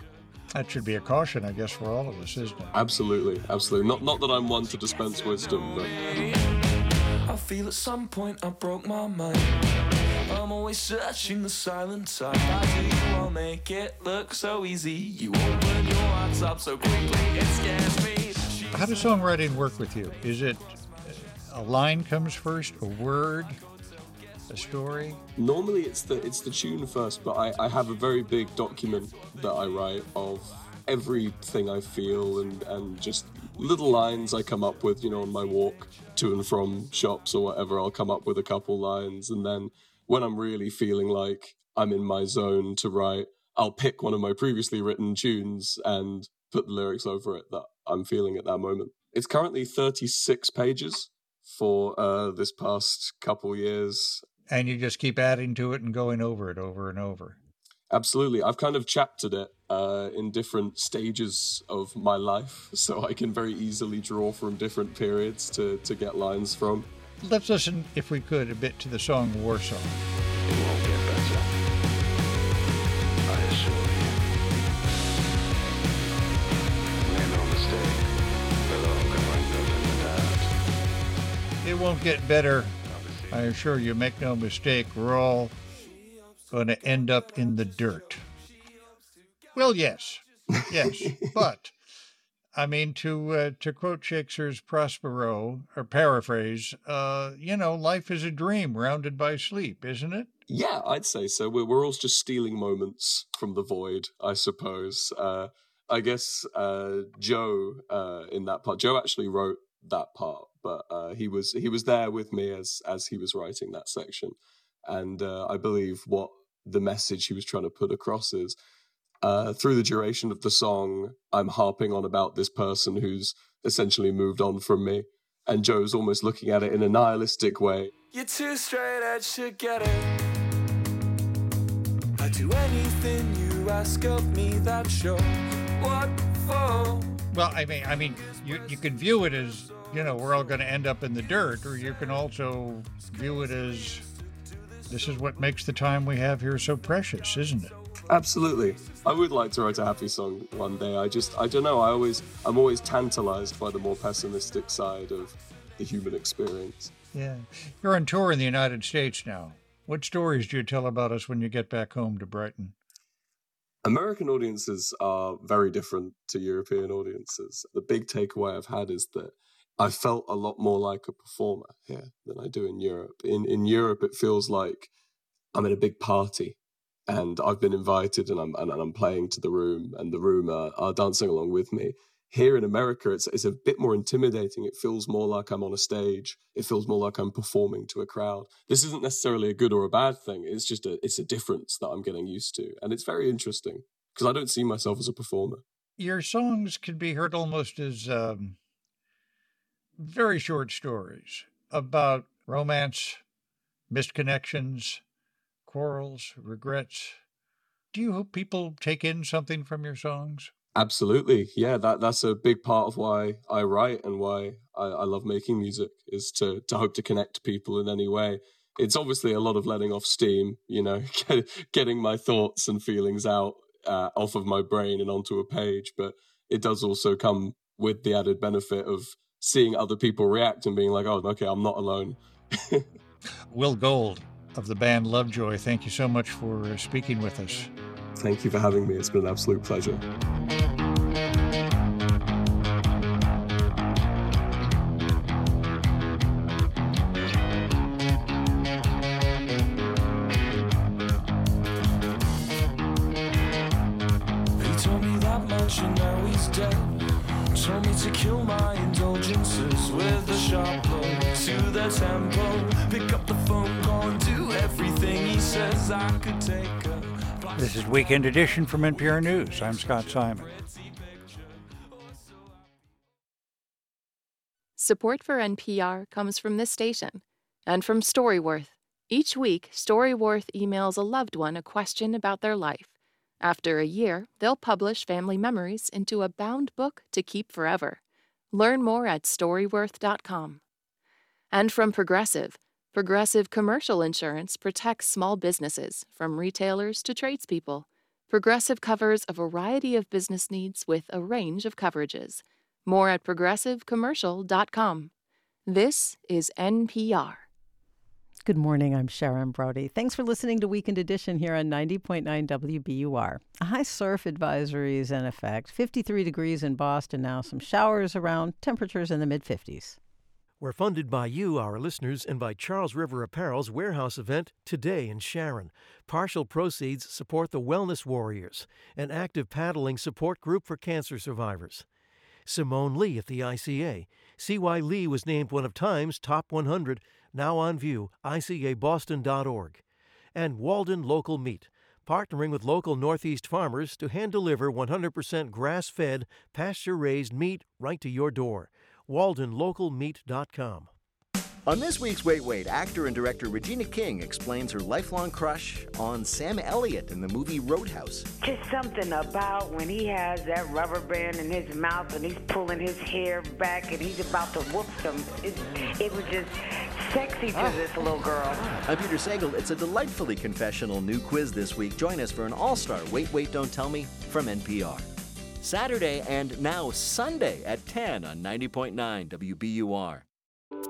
That should be a caution, I guess, for all of us, isn't it? Absolutely, absolutely. Not not that I'm one to dispense wisdom, but I feel at some point I broke my mind. I'm always searching the silent side. I do you won't make it look so easy. You open your hearts up so quickly, it scares me. How does songwriting work with you? Is it a line comes first, a word, a story? Normally, it's the it's the tune first, but I, I have a very big document that I write of everything I feel and and just little lines I come up with, you know, on my walk to and from shops or whatever. I'll come up with a couple lines, and then when I'm really feeling like I'm in my zone to write, I'll pick one of my previously written tunes and put the lyrics over it that I'm feeling at that moment. It's currently 36 pages for uh, this past couple years, and you just keep adding to it and going over it over and over. Absolutely. I've kind of chaptered it uh, in different stages of my life, so I can very easily draw from different periods to, to get lines from. Let's listen, if we could, a bit to the song War Song. It won't get better. I assure you. Make no mistake, we're all going to It won't get better I assure you, make no mistake, we're all going to end up in the dirt. Well, yes, yes, [laughs] but I mean, to uh, to quote Shakespeare's Prospero, or paraphrase, uh, you know, life is a dream rounded by sleep, isn't it? Yeah, I'd say so. We're, we're all just stealing moments from the void, I suppose. Uh, I guess uh, Joe uh, in that part, Joe actually wrote that part, but uh, he was he was there with me as as he was writing that section, and uh, I believe what the message he was trying to put across is uh, through the duration of the song, I'm harping on about this person who's essentially moved on from me, and Joe's almost looking at it in a nihilistic way. You're too straight edge should get it. I do anything you ask of me. That's your what for. Well, I mean, I mean, you you can view it as you know we're all going to end up in the dirt, or you can also view it as this is what makes the time we have here so precious, isn't it? Absolutely. I would like to write a happy song one day. I just I don't know. I always I'm always tantalized by the more pessimistic side of the human experience. Yeah. You're on tour in the United States now. What stories do you tell about us when you get back home to Brighton? American audiences are very different to European audiences. The big takeaway I've had is that I felt a lot more like a performer here than I do in Europe. In in Europe, it feels like I'm in a big party and I've been invited and I'm and, I'm playing to the room and the room are, are dancing along with me. Here in America, it's it's a bit more intimidating. It feels more like I'm on a stage. It feels more like I'm performing to a crowd. This isn't necessarily a good or a bad thing. It's just a it's a difference that I'm getting used to, and it's very interesting because I don't see myself as a performer. Your songs can be heard almost as um, very short stories about romance, missed connections, quarrels, regrets. Do you hope people take in something from your songs? Absolutely, yeah. That that's a big part of why I write and why I, I love making music is to to hope to connect people in any way. It's obviously a lot of letting off steam, you know, [laughs] getting my thoughts and feelings out uh, off of my brain and onto a page. But it does also come with the added benefit of seeing other people react and being like, "Oh, okay, I'm not alone." [laughs] Will Gold of the band Lovejoy, thank you so much for uh, speaking with us. Thank you for having me. It's been an absolute pleasure. Weekend Edition from NPR News. I'm Scott Simon. Support for NPR comes from this station and from Storyworth. Each week, Storyworth emails a loved one a question about their life. After a year, they'll publish family memories into a bound book to keep forever. Learn more at storyworth.com. And from Progressive. Progressive Commercial Insurance protects small businesses, from retailers to tradespeople. Progressive covers a variety of business needs with a range of coverages. More at progressivecommercial.com. This is NPR. Good morning. I'm Sharon Brody. Thanks for listening to Weekend Edition here on 90.9 WBUR. A high surf advisory is in effect. 53 degrees in Boston now, some showers around, temperatures in the mid 50s. We're funded by you, our listeners, and by Charles River Apparel's warehouse event today in Sharon. Partial proceeds support the Wellness Warriors, an active paddling support group for cancer survivors. Simone Leigh at the ICA. See why Leigh was named one of Time's top 100, now on view, ICABoston.org. And Walden Local Meat, partnering with local Northeast farmers to hand deliver 100% grass fed, pasture raised meat right to your door. WaldenLocalMeat.com. On this week's Wait Wait, actor and director Regina King explains her lifelong crush on Sam Elliott in the movie Roadhouse. Just something about when he has that rubber band in his mouth and he's pulling his hair back and he's about to whoop them. It, it was just sexy to ah. this little girl. I'm Peter Sagal. It's a delightfully confessional new quiz this week. Join us for an all star Wait Wait Don't Tell Me from NPR. Saturday and now Sunday at 10 on 90.9 WBUR.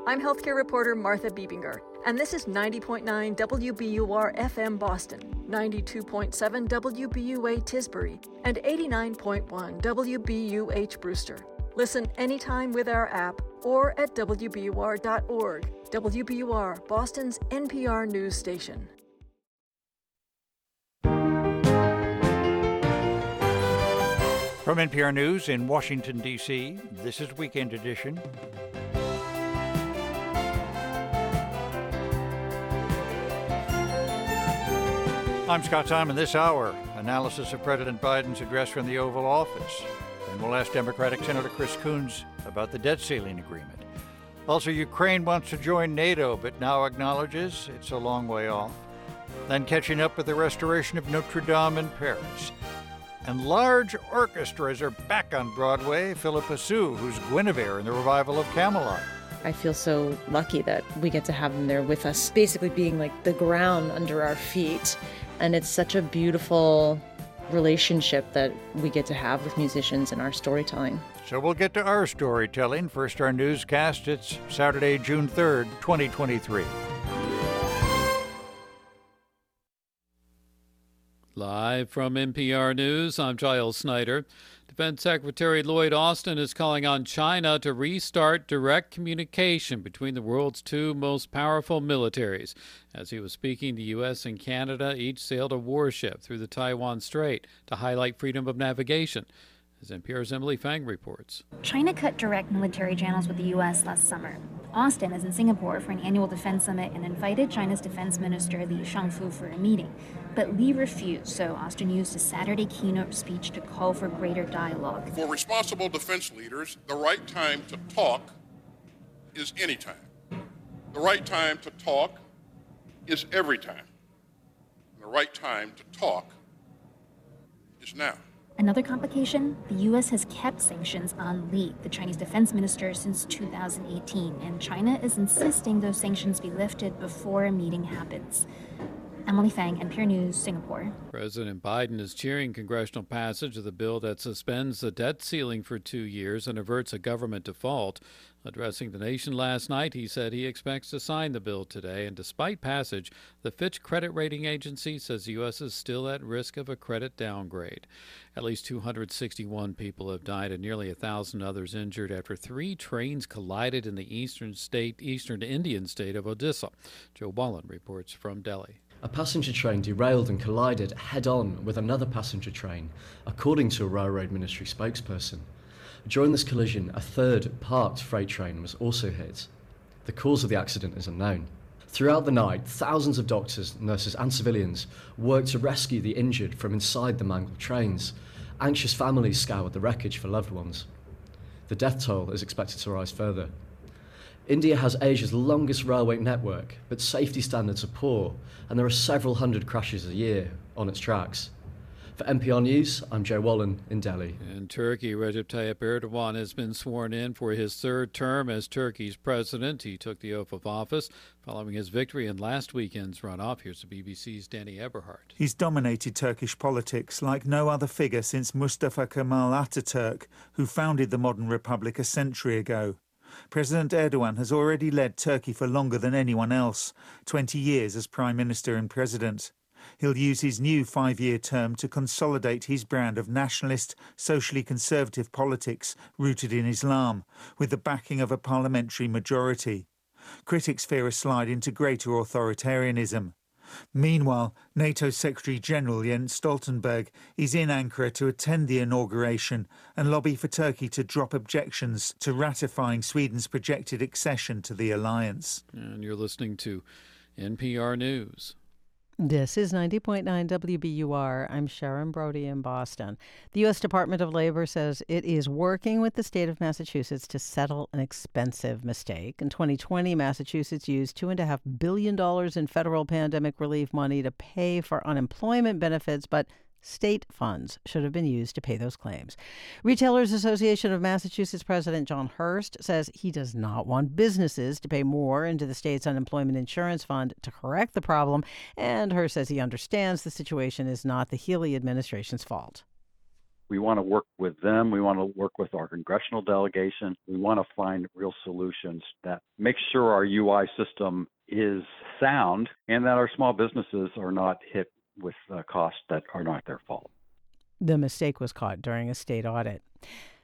I'm healthcare reporter Martha Bebinger, and this is 90.9 WBUR FM Boston, 92.7 WBUA Tisbury, and 89.1 WBUH Brewster. Listen anytime with our app or at WBUR.org. WBUR, Boston's NPR news station. From NPR News in Washington, D.C., this is Weekend Edition. I'm Scott Simon. This hour, analysis of President Biden's address from the Oval Office. And we'll ask Democratic Senator Chris Coons about the debt ceiling agreement. Also, Ukraine wants to join NATO, but now acknowledges it's a long way off. Then catching up with the restoration of Notre Dame in Paris. And large orchestras are back on Broadway. Philippa Soo, who's Guinevere in the revival of Camelot. I feel so lucky that we get to have them there with us, basically being like the ground under our feet and it's such a beautiful relationship that we get to have with musicians in our storytelling. So we'll get to our storytelling. First, our newscast. It's Saturday, June 3rd, 2023. Live from NPR News, I'm Giles Snyder. Defense Secretary Lloyd Austin is calling on China to restart direct communication between the world's two most powerful militaries. As he was speaking, the U.S. and Canada each sailed a warship through the Taiwan Strait to highlight freedom of navigation. As NPR's Emily Feng reports. China cut direct military channels with the U.S. last summer. Austin is in Singapore for an annual defense summit and invited China's defense minister Li Shangfu for a meeting. But Li refused, so Austin used a Saturday keynote speech to call for greater dialogue. For responsible defense leaders, the right time to talk is any time. The right time to talk is every time. And the right time to talk is now. Another complication the U.S. has kept sanctions on Li, the Chinese defense minister, since 2018, and China is insisting those sanctions be lifted before a meeting happens. Emily Feng, NPR News, Singapore. President Biden is cheering congressional passage of the bill that suspends the debt ceiling for two years and averts a government default. Addressing the nation last night, he said he expects to sign the bill today. And despite passage, the Fitch credit rating agency says the U.S. is still at risk of a credit downgrade. At least 261 people have died and nearly a thousand others injured after three trains collided in the eastern state, eastern Indian state of Odisha. Joe Wallen reports from Delhi. A passenger train derailed and collided head on with another passenger train, according to a railroad ministry spokesperson. During this collision, a third parked freight train was also hit. The cause of the accident is unknown. Throughout the night, thousands of doctors, nurses, and civilians worked to rescue the injured from inside the mangled trains. Anxious families scoured the wreckage for loved ones. The death toll is expected to rise further. India has Asia's longest railway network, but safety standards are poor, and there are several hundred crashes a year on its tracks. For NPR News, I'm Joe Wallen in Delhi. In Turkey, Recep Tayyip Erdogan has been sworn in for his third term as Turkey's president. He took the oath of office following his victory in last weekend's runoff. Here's the BBC's Danny Eberhardt. He's dominated Turkish politics like no other figure since Mustafa Kemal Ataturk, who founded the modern republic a century ago. President Erdogan has already led Turkey for longer than anyone else 20 years as Prime Minister and President. He'll use his new five year term to consolidate his brand of nationalist, socially conservative politics rooted in Islam, with the backing of a parliamentary majority. Critics fear a slide into greater authoritarianism. Meanwhile, NATO Secretary General Jens Stoltenberg is in Ankara to attend the inauguration and lobby for Turkey to drop objections to ratifying Sweden's projected accession to the alliance. And you're listening to NPR News. This is 90.9 WBUR. I'm Sharon Brody in Boston. The U.S. Department of Labor says it is working with the state of Massachusetts to settle an expensive mistake. In 2020, Massachusetts used $2.5 billion in federal pandemic relief money to pay for unemployment benefits, but State funds should have been used to pay those claims. Retailers Association of Massachusetts President Jon Hurst says he does not want businesses to pay more into the state's unemployment insurance fund to correct the problem. And Hurst says he understands the situation is not the Healey administration's fault. We want to work with them. We want to work with our congressional delegation. We want to find real solutions that make sure our UI system is sound and that our small businesses are not hit with uh, costs that are not their fault. The mistake was caught during a state audit.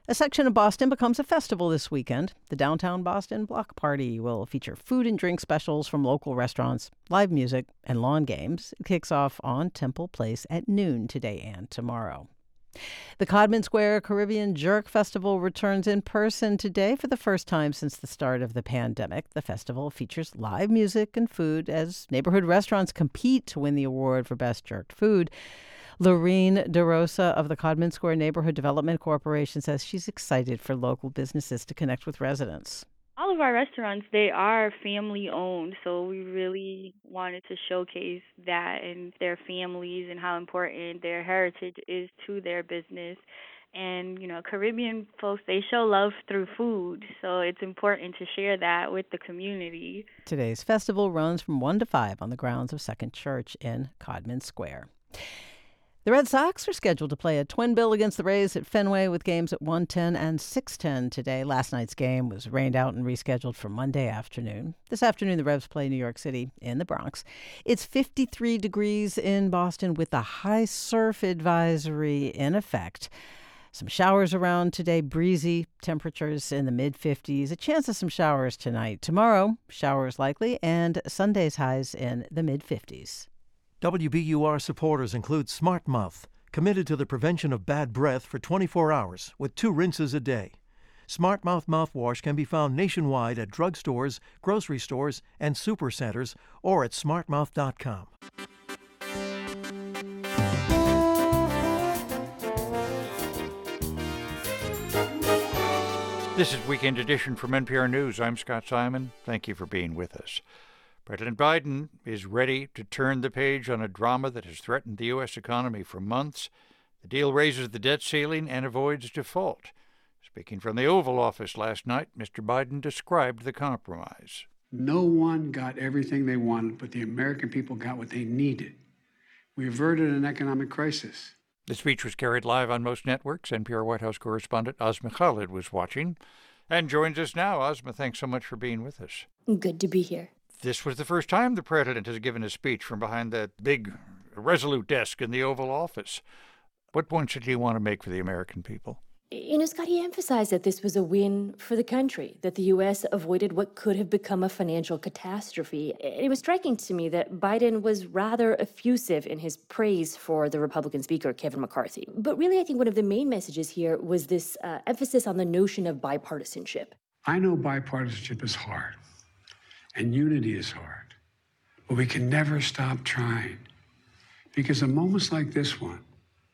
A section of Boston becomes a festival this weekend. The Downtown Boston Block Party will feature food and drink specials from local restaurants, live music, and lawn games. It kicks off on Temple Place at noon today and tomorrow. The Codman Square Caribbean Jerk Festival returns in person today for the first time since the start of the pandemic. The festival features live music and food as neighborhood restaurants compete to win the award for Best Jerked Food. Lorene DeRosa of the Codman Square Neighborhood Development Corporation says she's excited for local businesses to connect with residents. All of our restaurants, they are family owned, so we really wanted to showcase that and their families and how important their heritage is to their business. And, you know, Caribbean folks, they show love through food, so it's important to share that with the community. Today's festival runs from 1 to 5 on the grounds of Second Church in Codman Square. The Red Sox are scheduled to play a twin bill against the Rays at Fenway with games at 1:10 and 6:10 today. Last night's game was rained out and rescheduled for Monday afternoon. This afternoon the Revs play New York City in the Bronx. It's 53 degrees in Boston with a high surf advisory in effect. Some showers around today, breezy, temperatures in the mid 50s, a chance of some showers tonight. Tomorrow, showers likely, and Sunday's highs in the mid 50s. WBUR supporters include Smart Mouth, committed to the prevention of bad breath for 24 hours with two rinses a day. Smart Mouth mouthwash can be found nationwide at drugstores, grocery stores, and supercenters or at smartmouth.com. This is Weekend Edition from NPR News. I'm Scott Simon. Thank you for being with us. President Biden is ready to turn the page on a drama that has threatened the U.S. economy for months. The deal raises the debt ceiling and avoids default. Speaking from the Oval Office last night, Mr. Biden described the compromise. No one got everything they wanted, but the American people got what they needed. We averted an economic crisis. The speech was carried live on most networks. NPR White House correspondent Asma Khalid was watching and joins us now. Asma, thanks so much for being with us. Good to be here this was the first time the president has given a speech from behind that big, resolute desk in the Oval Office. What point did he want to make for the American people? You know, Scott, he emphasized that this was a win for the country, that the U.S. avoided what could have become a financial catastrophe. It was striking to me that Biden was rather effusive in his praise for the Republican Speaker, Kevin McCarthy. But really, I think one of the main messages here was this uh, emphasis on the notion of bipartisanship. I know bipartisanship is hard and unity is hard. But we can never stop trying. Because in moments like this one,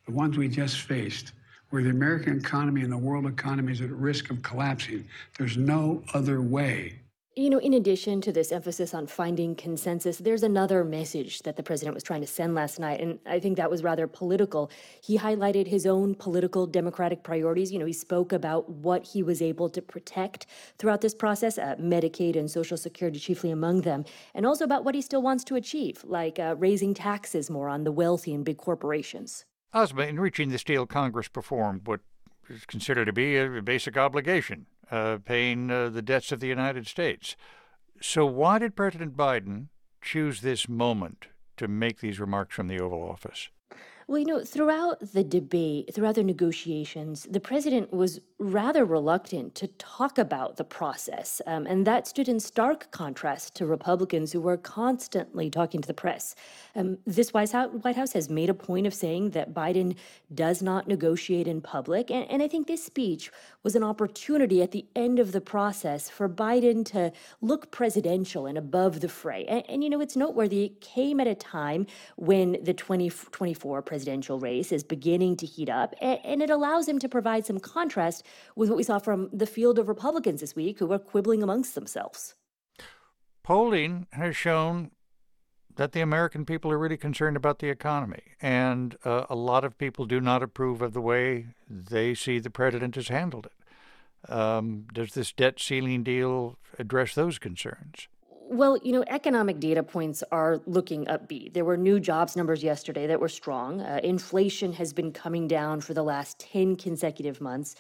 the ones we just faced, where the American economy and the world economy is at risk of collapsing, there's no other way you know, in addition to this emphasis on finding consensus, there's another message that the president was trying to send last night, and I think that was rather political. He highlighted his own political democratic priorities. You know, he spoke about what he was able to protect throughout this process, uh, Medicaid and Social Security chiefly among them, and also about what he still wants to achieve, like uh, raising taxes more on the wealthy and big corporations. Asma, in reaching this deal, Congress performed what is considered to be a basic obligation uh, paying uh, the debts of the United States. So, why did President Biden choose this moment to make these remarks from the Oval Office? Well, you know, throughout the debate, throughout the negotiations, the president was rather reluctant to talk about the process. Um, and that stood in stark contrast to Republicans who were constantly talking to the press. Um, this White House has made a point of saying that Biden does not negotiate in public. And, and I think this speech was an opportunity at the end of the process for Biden to look presidential and above the fray. And, and you know, it's noteworthy, it came at a time when the 2024 presidential race is beginning to heat up, and, it allows him to provide some contrast with what we saw from the field of Republicans this week who were quibbling amongst themselves. Polling has shown that the American people are really concerned about the economy, and uh, a lot of people do not approve of the way they see the president has handled it. Um, does this debt ceiling deal address those concerns? Well, you know, economic data points are looking upbeat. There were new jobs numbers yesterday that were strong. Uh, inflation has been coming down for the last 10 consecutive months.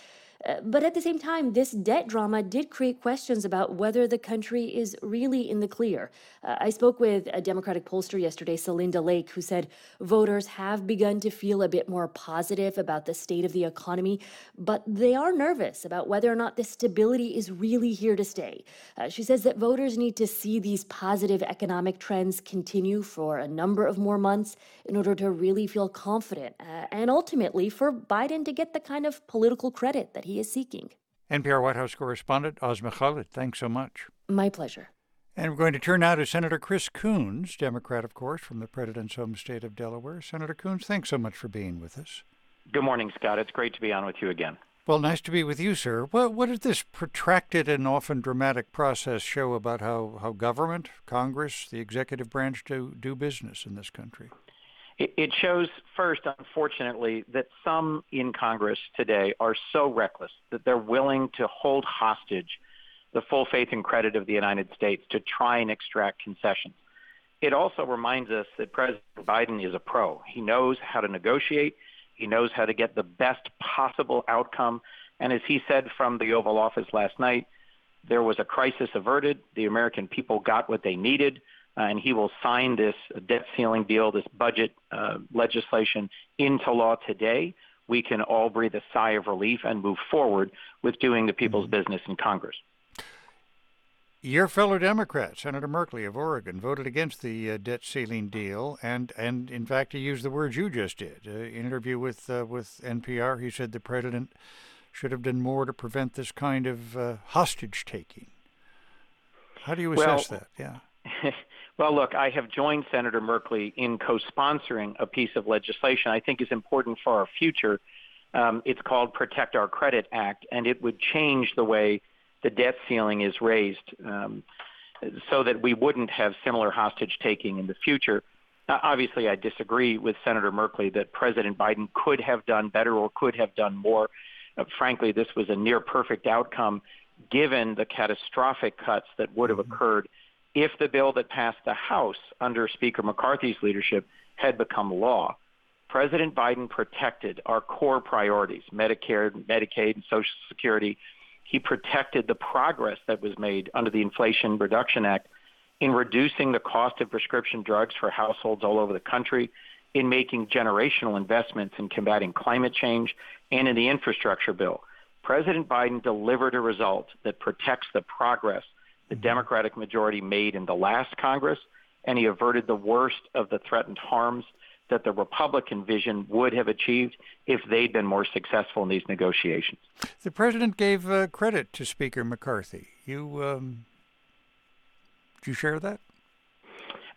Uh, but at the same time, this debt drama did create questions about whether the country is really in the clear. Uh, I spoke with a Democratic pollster yesterday, Celinda Lake, who said voters have begun to feel a bit more positive about the state of the economy, but they are nervous about whether or not this stability is really here to stay. Uh, she says that voters need to see these positive economic trends continue for a number of more months in order to really feel confident uh, and ultimately for Biden to get the kind of political credit that he is seeking. NPR White House correspondent Asma Khalid, thanks so much. My pleasure. And we're going to turn now to Senator Chris Coons, Democrat, of course, from the President's home state of Delaware. Senator Coons, thanks so much for being with us. Good morning, Scott. It's great to be on with you again. Well, nice to be with you, sir. What, what does this protracted and often dramatic process show about how, how government, Congress, the executive branch do, do business in this country? It shows, first, unfortunately, that some in Congress today are so reckless that they're willing to hold hostage the full faith and credit of the United States to try and extract concessions. It also reminds us that President Biden is a pro. He knows how to negotiate, he knows how to get the best possible outcome. And as he said from the Oval Office last night, there was a crisis averted. The American people got what they needed and he will sign this debt ceiling deal, this budget uh, legislation into law today, we can all breathe a sigh of relief and move forward with doing the people's mm-hmm. business in Congress. Your fellow Democrat, Senator Merkley of Oregon, voted against the uh, debt ceiling deal, and, and in fact, he used the words you just did. Uh, in an interview with uh, with NPR, he said the president should have done more to prevent this kind of uh, hostage taking. How do you assess well, that? Yeah. [laughs] Well, look, I have joined Senator Merkley in co-sponsoring a piece of legislation I think is important for our future. Um, it's called Protect Our Credit Act, and it would change the way the debt ceiling is raised um, so that we wouldn't have similar hostage taking in the future. Uh, obviously, I disagree with Senator Merkley that President Biden could have done better or could have done more. Uh, frankly, this was a near perfect outcome given the catastrophic cuts that would have occurred if the bill that passed the House under Speaker McCarthy's leadership had become law. President Biden protected our core priorities, Medicare, Medicaid, and Social Security. He protected the progress that was made under the Inflation Reduction Act in reducing the cost of prescription drugs for households all over the country, in making generational investments in combating climate change, and in the infrastructure bill. President Biden delivered a result that protects the progress the Democratic majority made in the last Congress, and he averted the worst of the threatened harms that the Republican vision would have achieved if they'd been more successful in these negotiations. The president gave uh, credit to Speaker McCarthy. You, um, do you share that?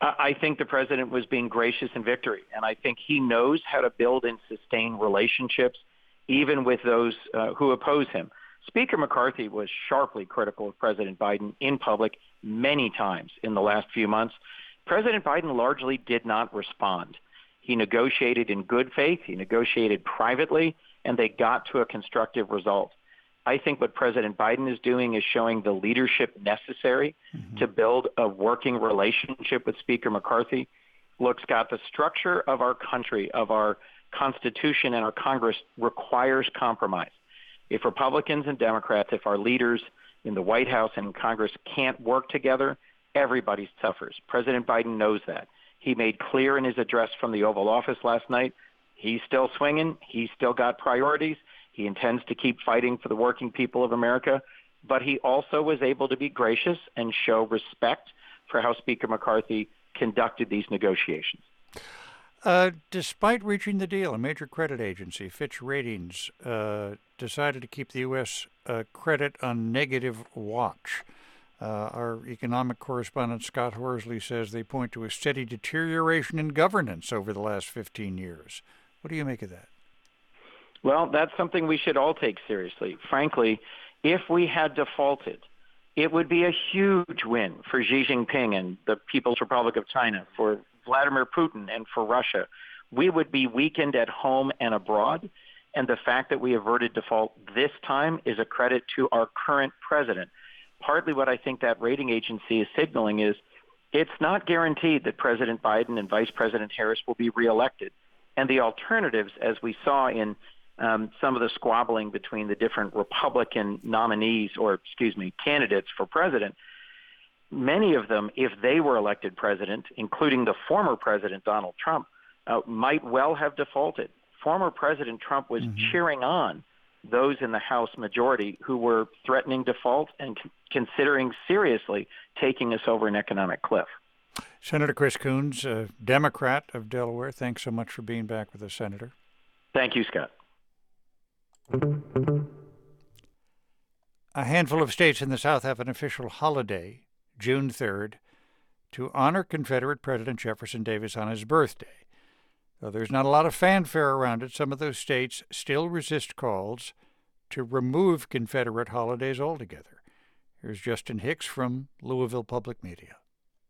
I think the president was being gracious in victory, and I think he knows how to build and sustain relationships, even with those uh, who oppose him. Speaker McCarthy was sharply critical of President Biden in public many times in the last few months. President Biden largely did not respond. He negotiated in good faith, he negotiated privately, and they got to a constructive result. I think what President Biden is doing is showing the leadership necessary mm-hmm. to build a working relationship with Speaker McCarthy. Look, Scott, the structure of our country, of our Constitution and our Congress requires compromise if Republicans and Democrats, if our leaders in the White House and Congress can't work together, everybody suffers. President Biden knows that. He made clear in his address from the Oval Office last night he's still swinging, he's still got priorities, he intends to keep fighting for the working people of America, but he also was able to be gracious and show respect for how Speaker McCarthy conducted these negotiations. Uh, despite reaching the deal, a major credit agency, Fitch Ratings, uh, decided to keep the U.S. Uh, credit on negative watch. Uh, our economic correspondent Scott Horsley says they point to a steady deterioration in governance over the last 15 years. What do you make of that? Well, that's something we should all take seriously. Frankly, if we had defaulted, it would be a huge win for Xi Jinping and the People's Republic of China, for Vladimir Putin and for Russia. We would be weakened at home and abroad. And the fact that we averted default this time is a credit to our current president. Partly what I think that rating agency is signaling is it's not guaranteed that President Biden and Vice President Harris will be reelected. And the alternatives, as we saw in um, some of the squabbling between the different Republican nominees, or excuse me, candidates for president, many of them, if they were elected president, including the former president Donald Trump, uh, might well have defaulted. Former President Trump was mm-hmm. cheering on those in the House majority who were threatening default and c- considering seriously taking us over an economic cliff. Senator Chris Coons, a Democrat of Delaware, thanks so much for being back with us, Senator. Thank you, Scott. A handful of states in the South have an official holiday, June 3rd, to honor Confederate President Jefferson Davis on his birthday. Though there's not a lot of fanfare around it, some of those states still resist calls to remove Confederate holidays altogether. Here's Justin Hicks from Louisville Public Media.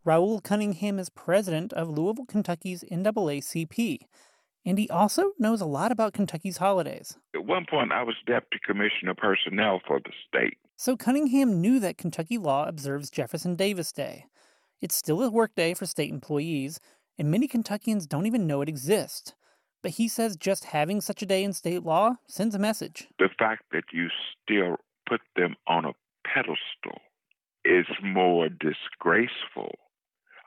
Raoul Cunningham is president of Louisville, Kentucky's NAACP, and he also knows a lot about Kentucky's holidays. At one point, I was deputy commissioner personnel for the state. So Cunningham knew that Kentucky law observes Jefferson Davis Day. It's still a workday for state employees, and many Kentuckians don't even know it exists. But he says just having such a day in state law sends a message. The fact that you still put them on a pedestal is more disgraceful.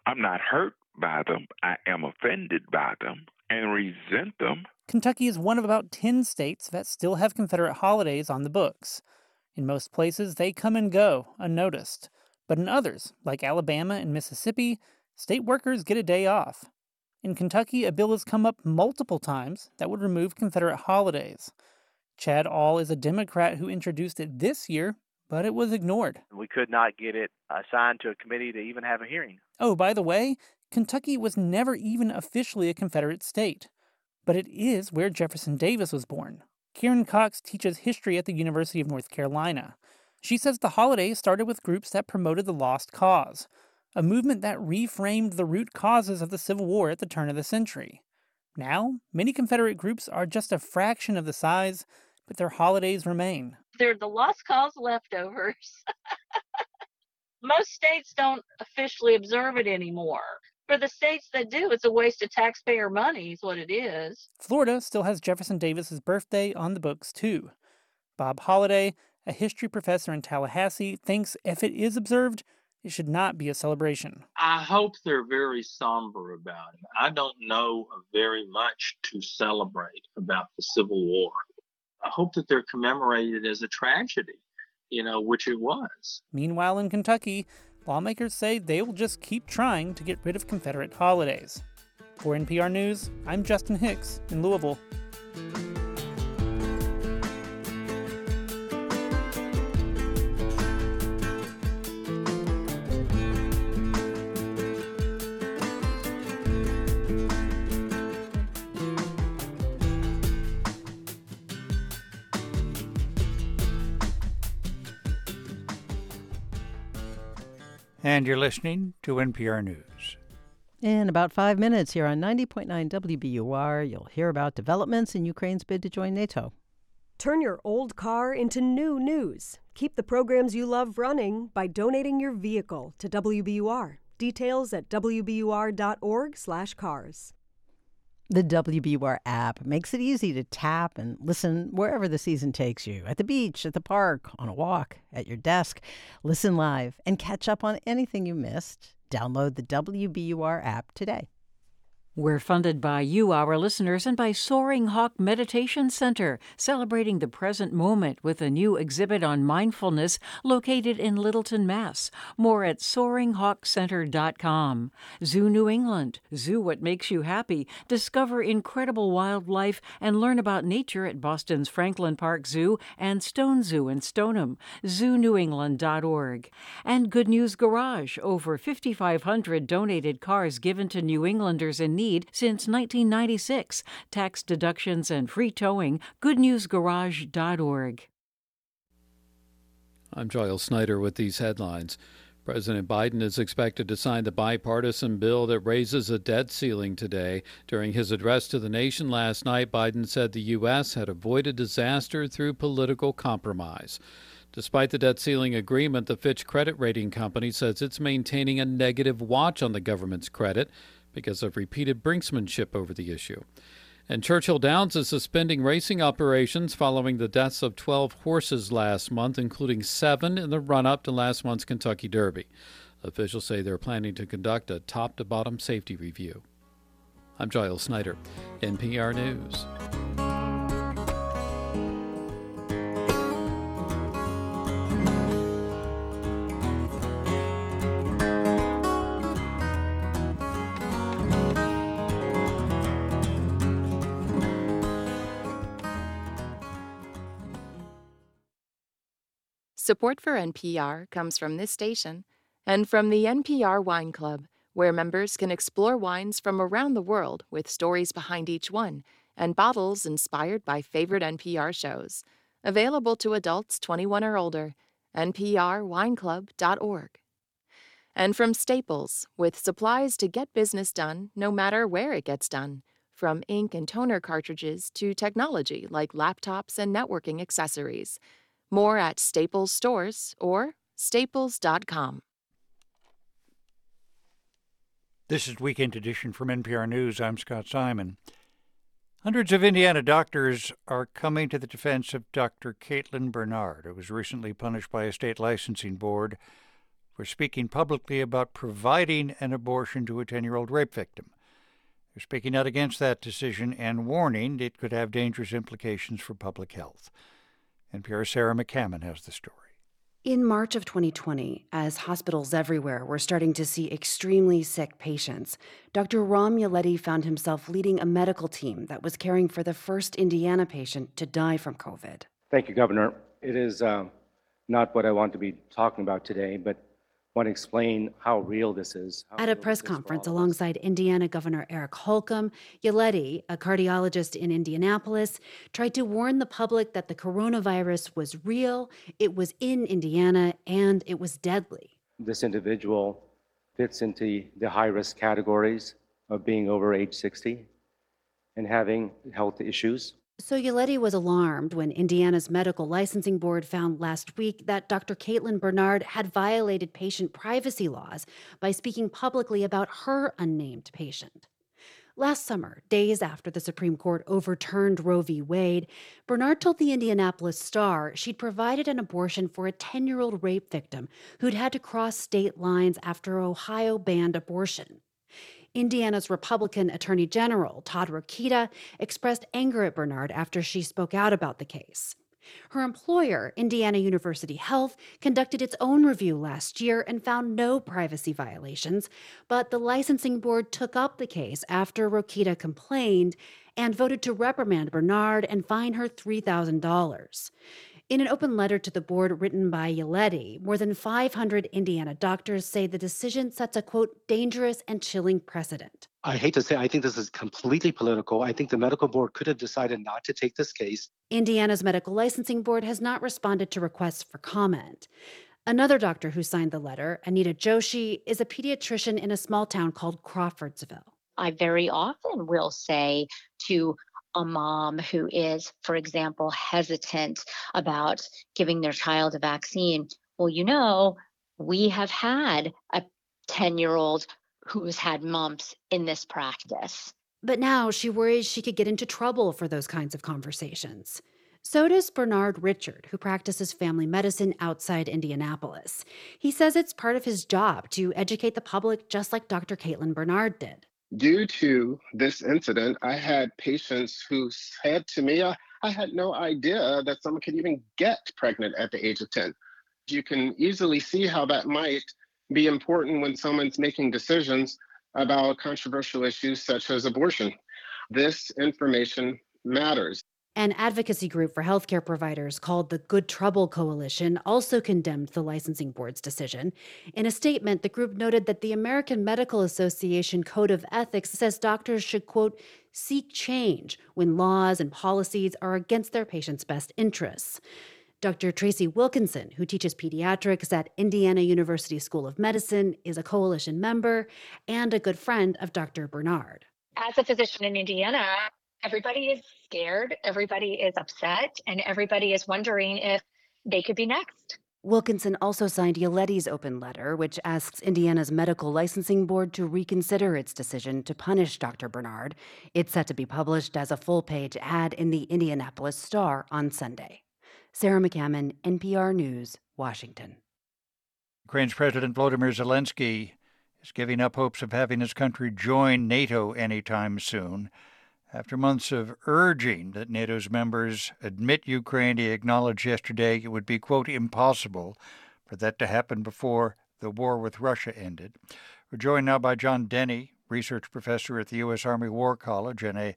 I'm not hurt by them, I am offended by them and resent them. Kentucky is one of about 10 states that still have Confederate holidays on the books. In most places, they come and go unnoticed. But in others, like Alabama and Mississippi, state workers get a day off. In Kentucky, a bill has come up multiple times that would remove Confederate holidays. Chad Aull is a Democrat who introduced it this year, but it was ignored. We could not get it assigned to a committee to even have a hearing. Oh, by the way, Kentucky was never even officially a Confederate state, but it is where Jefferson Davis was born. Karen Cox teaches history at the University of North Carolina. She says the holiday started with groups that promoted the lost cause, a movement that reframed the root causes of the Civil War at the turn of the century. Now, many Confederate groups are just a fraction of the size, but their holidays remain. They're the lost cause leftovers. [laughs] Most states don't officially observe it anymore. For the states that do, it's a waste of taxpayer money, is what it is. Florida still has Jefferson Davis's birthday on the books, too. Bob Holliday, a history professor in Tallahassee, thinks if it is observed, it should not be a celebration. I hope they're very somber about it. I don't know very much to celebrate about the Civil War. I hope that they're commemorated as a tragedy, you know, which it was. Meanwhile, in Kentucky, lawmakers say they will just keep trying to get rid of Confederate holidays. For NPR News, I'm Justin Hicks in Louisville. And you're listening to NPR News. In about five minutes here on 90.9 WBUR, you'll hear about developments in Ukraine's bid to join NATO. Turn your old car into new news. Keep the programs you love running by donating your vehicle to WBUR. Details at wbur.org/cars. The WBUR app makes it easy to tap and listen wherever the season takes you at the beach, at the park, on a walk, at your desk. Listen live and catch up on anything you missed. Download the WBUR app today. We're funded by you, our listeners, and by Soaring Hawk Meditation Center, celebrating the present moment with a new exhibit on mindfulness located in Littleton, Mass. More at soaringhawkcenter.com. Zoo New England, Zoo What Makes You Happy. Discover incredible wildlife and learn about nature at Boston's Franklin Park Zoo and Stone Zoo in Stoneham. ZooNewEngland.org. And Good News Garage, over 5,500 donated cars given to New Englanders in need need since 1996. Tax deductions and free towing. GoodNewsGarage.org. I'm Giles Snyder with these headlines. President Biden is expected to sign the bipartisan bill that raises a debt ceiling today. During his address to the nation last night, Biden said the U.S. had avoided disaster through political compromise. Despite the debt ceiling agreement, the Fitch credit rating company says it's maintaining a negative watch on the government's credit because of repeated brinksmanship over the issue. And Churchill Downs is suspending racing operations following the deaths of 12 horses last month, including seven in the run up to last month's Kentucky Derby. Officials say they're planning to conduct a top to bottom safety review. I'm Giles Snyder, NPR News. Support for NPR comes from this station and from the NPR Wine Club, where members can explore wines from around the world with stories behind each one and bottles inspired by favorite NPR shows. Available to adults 21 or older. NPRWineClub.org. And from Staples, with supplies to get business done no matter where it gets done, from ink and toner cartridges to technology like laptops and networking accessories. More at Staples stores or staples.com. This is Weekend Edition from NPR News. I'm Scott Simon. Hundreds of Indiana doctors are coming to the defense of Dr. Caitlin Bernard, who was recently punished by a state licensing board for speaking publicly about providing an abortion to a 10 year old rape victim. They're speaking out against that decision and warning it could have dangerous implications for public health. NPR's Sarah McCammon has the story. In March of 2020, as hospitals everywhere were starting to see extremely sick patients, Dr. Ram Yeleti found himself leading a medical team that was caring for the first Indiana patient to die from COVID. Thank you, Governor. It is uh, not what I want to be talking about today, but want to explain how real this is. At a press conference alongside Indiana Governor Eric Holcomb, Yeleti, a cardiologist in Indianapolis, tried to warn the public that the coronavirus was real, it was in Indiana, and it was deadly. This individual fits into the high risk categories of being over age 60 and having health issues. So Yeleti was alarmed when Indiana's medical licensing board found last week that Dr. Caitlin Bernard had violated patient privacy laws by speaking publicly about her unnamed patient. Last summer, days after the Supreme Court overturned Roe v. Wade, Bernard told the Indianapolis Star she'd provided an abortion for a 10 year old rape victim who'd had to cross state lines after Ohio banned abortion. Indiana's Republican Attorney General, Todd Rokita, expressed anger at Bernard after she spoke out about the case. Her employer, Indiana University Health, conducted its own review last year and found no privacy violations, but the licensing board took up the case after Rokita complained and voted to reprimand Bernard and fine her $3,000. In an open letter to the board written by Yeleti, more than 500 Indiana doctors say the decision sets a quote, dangerous and chilling precedent. I hate to say, I think this is completely political. I think the medical board could have decided not to take this case. Indiana's medical licensing board has not responded to requests for comment. Another doctor who signed the letter, Anita Joshi, is a pediatrician in a small town called Crawfordsville. I very often will say to a mom who is, for example, hesitant about giving their child a vaccine, well, you know, we have had a 10 year old who has had mumps in this practice. But now she worries she could get into trouble for those kinds of conversations. So does Bernard Richard, who practices family medicine outside Indianapolis. He says it's part of his job to educate the public, just like Dr. Caitlin Bernard did due to this incident, I had patients who said to me, I, I had no idea that someone could even get pregnant at the age of 10. You can easily see how that might be important when someone's making decisions about controversial issues such as abortion. This information matters. An advocacy group for healthcare providers called the Good Trouble Coalition also condemned the licensing board's decision. In a statement, the group noted that the American Medical Association Code of Ethics says doctors should, quote, seek change when laws and policies are against their patients' best interests. Dr. Tracy Wilkinson, who teaches pediatrics at Indiana University School of Medicine, is a coalition member and a good friend of Dr. Bernard. As a physician in Indiana, everybody is scared, everybody is upset, and everybody is wondering if they could be next. Wilkinson also signed Yeleti's open letter, which asks Indiana's medical licensing board to reconsider its decision to punish Dr. Bernard. It's set to be published as a full page ad in the Indianapolis Star on Sunday. Sarah McCammon, NPR News, Washington. Ukraine's President Volodymyr Zelensky is giving up hopes of having his country join NATO anytime soon. After months of urging that NATO's members admit Ukraine, he acknowledged yesterday it would be, quote, impossible for that to happen before the war with Russia ended. We're joined now by John Deni, research professor at the U.S. Army War College and a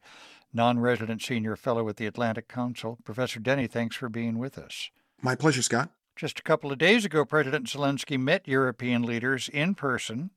non resident senior fellow at the Atlantic Council. Professor Deni, thanks for being with us. My pleasure, Scott. Just a couple of days ago, President Zelensky met European leaders in person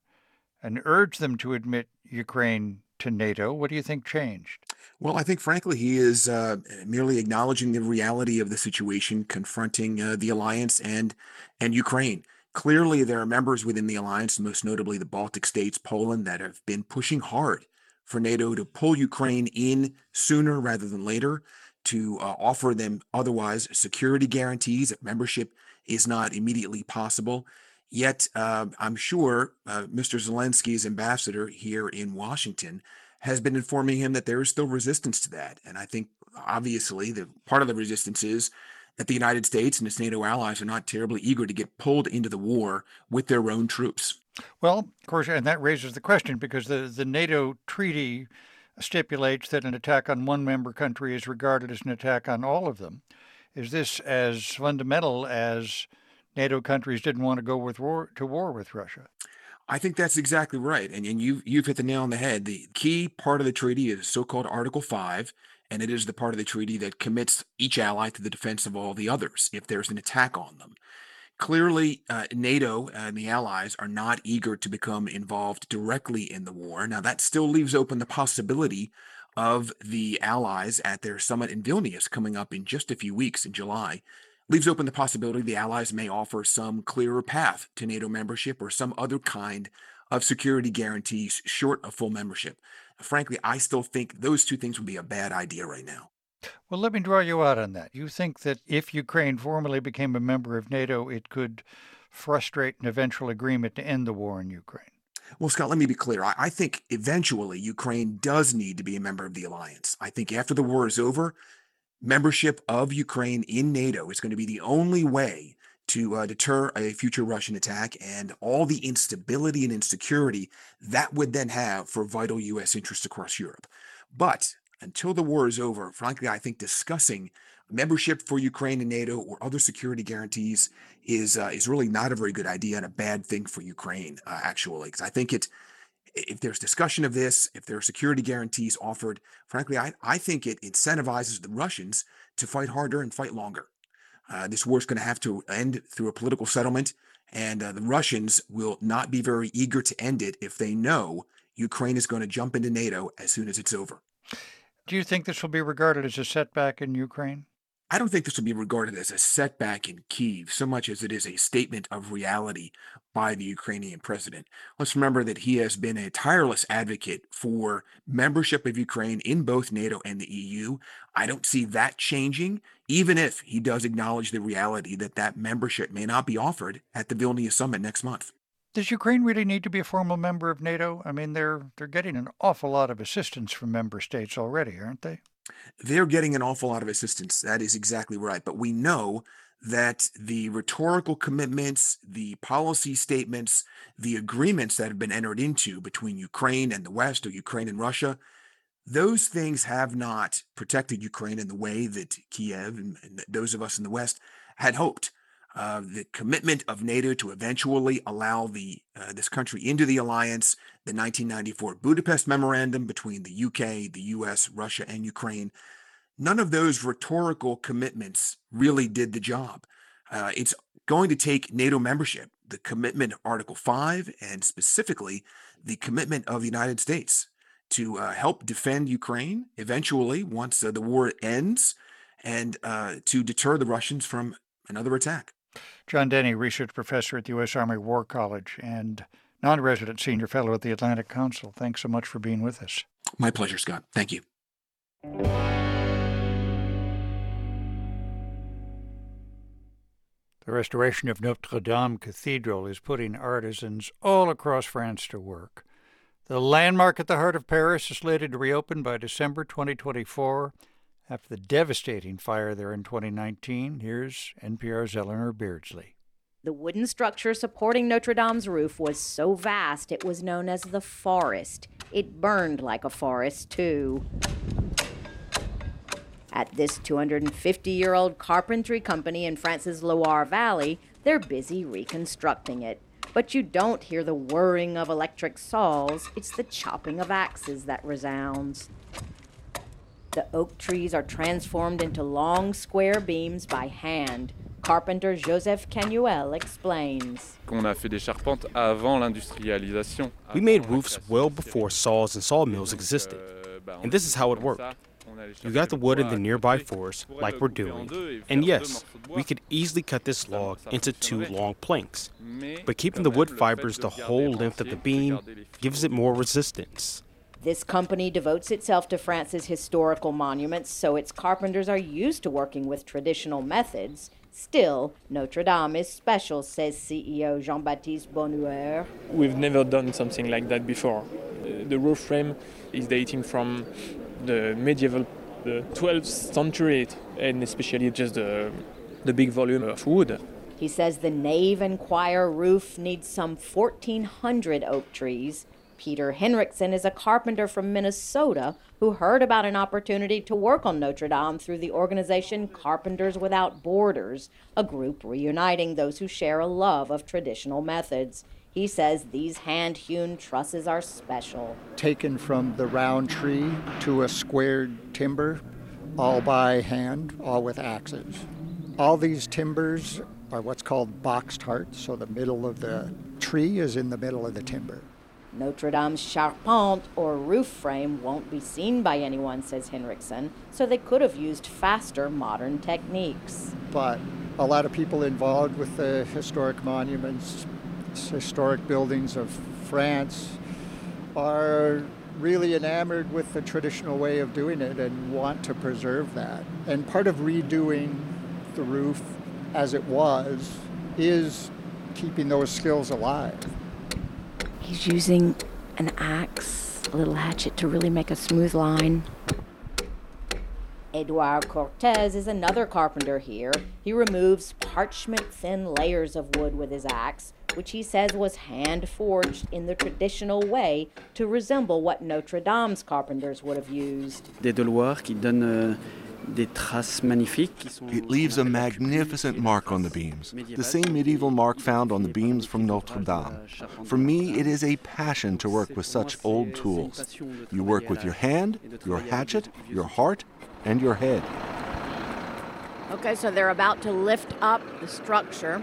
and urged them to admit Ukraine to NATO. What do you think changed? Well, I think, frankly, he is uh, merely acknowledging the reality of the situation, confronting uh, the alliance and and Ukraine. Clearly, there are members within the alliance, most notably the Baltic states, Poland, that have been pushing hard for NATO to pull Ukraine in sooner rather than later, to uh, offer them otherwise security guarantees if membership is not immediately possible. Yet, uh, I'm sure uh, Mr. Zelensky's ambassador here in Washington has been informing him that there is still resistance to that. And I think, obviously, the part of the resistance is that the United States and its NATO allies are not terribly eager to get pulled into the war with their own troops. Well, of course, and that raises the question because the, the NATO treaty stipulates that an attack on one member country is regarded as an attack on all of them. Is this as fundamental as NATO countries didn't want to go with war, to war with Russia. I think that's exactly right. And, and you've, you've hit the nail on the head. The key part of the treaty is so called Article 5, and it is the part of the treaty that commits each ally to the defense of all the others if there's an attack on them. Clearly, uh, NATO and the allies are not eager to become involved directly in the war. Now, that still leaves open the possibility of the allies at their summit in Vilnius coming up in just a few weeks in July leaves open the possibility the Allies may offer some clearer path to NATO membership or some other kind of security guarantees short of full membership. Frankly, I still think those two things would be a bad idea right now. Well, let me draw you out on that. You think that if Ukraine formally became a member of NATO, it could frustrate an eventual agreement to end the war in Ukraine? Well, Scott, let me be clear. I, I, think eventually Ukraine does need to be a member of the alliance. I think after the war is over, membership of Ukraine in NATO is going to be the only way to uh, deter a future Russian attack and all the instability and insecurity that would then have for vital U.S. interests across Europe. But until the war is over, frankly, I think discussing membership for Ukraine in NATO or other security guarantees is uh, is really not a very good idea and a bad thing for Ukraine, uh, actually, because I think it if there's discussion of this, if there are security guarantees offered, frankly, I, I think it incentivizes the Russians to fight harder and fight longer. Uh, this war is going to have to end through a political settlement, and uh, the Russians will not be very eager to end it if they know Ukraine is going to jump into NATO as soon as it's over. Do you think this will be regarded as a setback in Ukraine? I don't think this will be regarded as a setback in Kiev so much as it is a statement of reality by the Ukrainian president. Let's remember that he has been a tireless advocate for membership of Ukraine in both NATO and the EU. I don't see that changing, even if he does acknowledge the reality that that membership may not be offered at the Vilnius summit next month. Does Ukraine really need to be a formal member of NATO? I mean, they're they're getting an awful lot of assistance from member states already, aren't they? They're getting an awful lot of assistance. That is exactly right. But we know that the rhetorical commitments, the policy statements, the agreements that have been entered into between Ukraine and the West or Ukraine and Russia, those things have not protected Ukraine in the way that Kiev and, those of us in the West had hoped. Uh, the commitment of NATO to eventually allow the uh, this country into the alliance, the 1994 Budapest Memorandum between the UK, the US, Russia, and Ukraine. None of those rhetorical commitments really did the job. Uh, it's going to take NATO membership, the commitment of Article 5, and specifically the commitment of the United States to uh, help defend Ukraine eventually once uh, the war ends and uh, to deter the Russians from another attack. John Deni, research professor at the U.S. Army War College and non resident senior fellow at the Atlantic Council. Thanks so much for being with us. My pleasure, Scott. Thank you. The restoration of Notre Dame Cathedral is putting artisans all across France to work. The landmark at the heart of Paris is slated to reopen by December 2024 after the devastating fire there in 2019. Here's NPR's Eleanor Beardsley. The wooden structure supporting Notre Dame's roof was so vast it was known as the forest. It burned like a forest, too. At this 250 year old carpentry company in France's Loire Valley, they're busy reconstructing it. But you don't hear the whirring of electric saws, it's the chopping of axes that resounds. The oak trees are transformed into long square beams by hand. Carpenter Joseph Canuel explains. We made roofs well before saws and sawmills existed. And this is how it worked. You got the wood in the nearby forest, like we're doing. And yes, we could easily cut this log into two long planks. But keeping the wood fibers the whole length of the beam gives it more resistance. This company devotes itself to France's historical monuments, so its carpenters are used to working with traditional methods. Still, Notre Dame is special, says CEO Jean Baptiste Bonheur. We've never done something like that before. The roof frame is dating from the medieval, the 12th century, and especially just the, the big volume of wood. He says the nave and choir roof needs some 1,400 oak trees. Peter Henriksen is a carpenter from Minnesota who heard about an opportunity to work on Notre Dame through the organization Carpenters Without Borders, a group reuniting those who share a love of traditional methods. He says these hand hewn trusses are special. Taken from the round tree to a squared timber, all by hand, all with axes. All these timbers are what's called boxed hearts, so the middle of the tree is in the middle of the timber. Notre Dame's charpente, or roof frame, won't be seen by anyone, says Henriksen, so they could have used faster modern techniques. But a lot of people involved with the historic monuments historic buildings of France are really enamored with the traditional way of doing it and want to preserve that. And part of redoing the roof as it was is keeping those skills alive. He's using an axe, a little hatchet to really make a smooth line. Eduard Cortez is another carpenter here. He removes parchment thin layers of wood with his axe which he says was hand forged in the traditional way to resemble what Notre Dame's carpenters would have used. Des qui donnent euh, it leaves a magnificent mark on the beams, the same medieval mark found on the beams from Notre Dame. For me, it is a passion to work with such old tools. You work with your hand, your hatchet, your heart, and your head. Okay, so they're about to lift up the structure.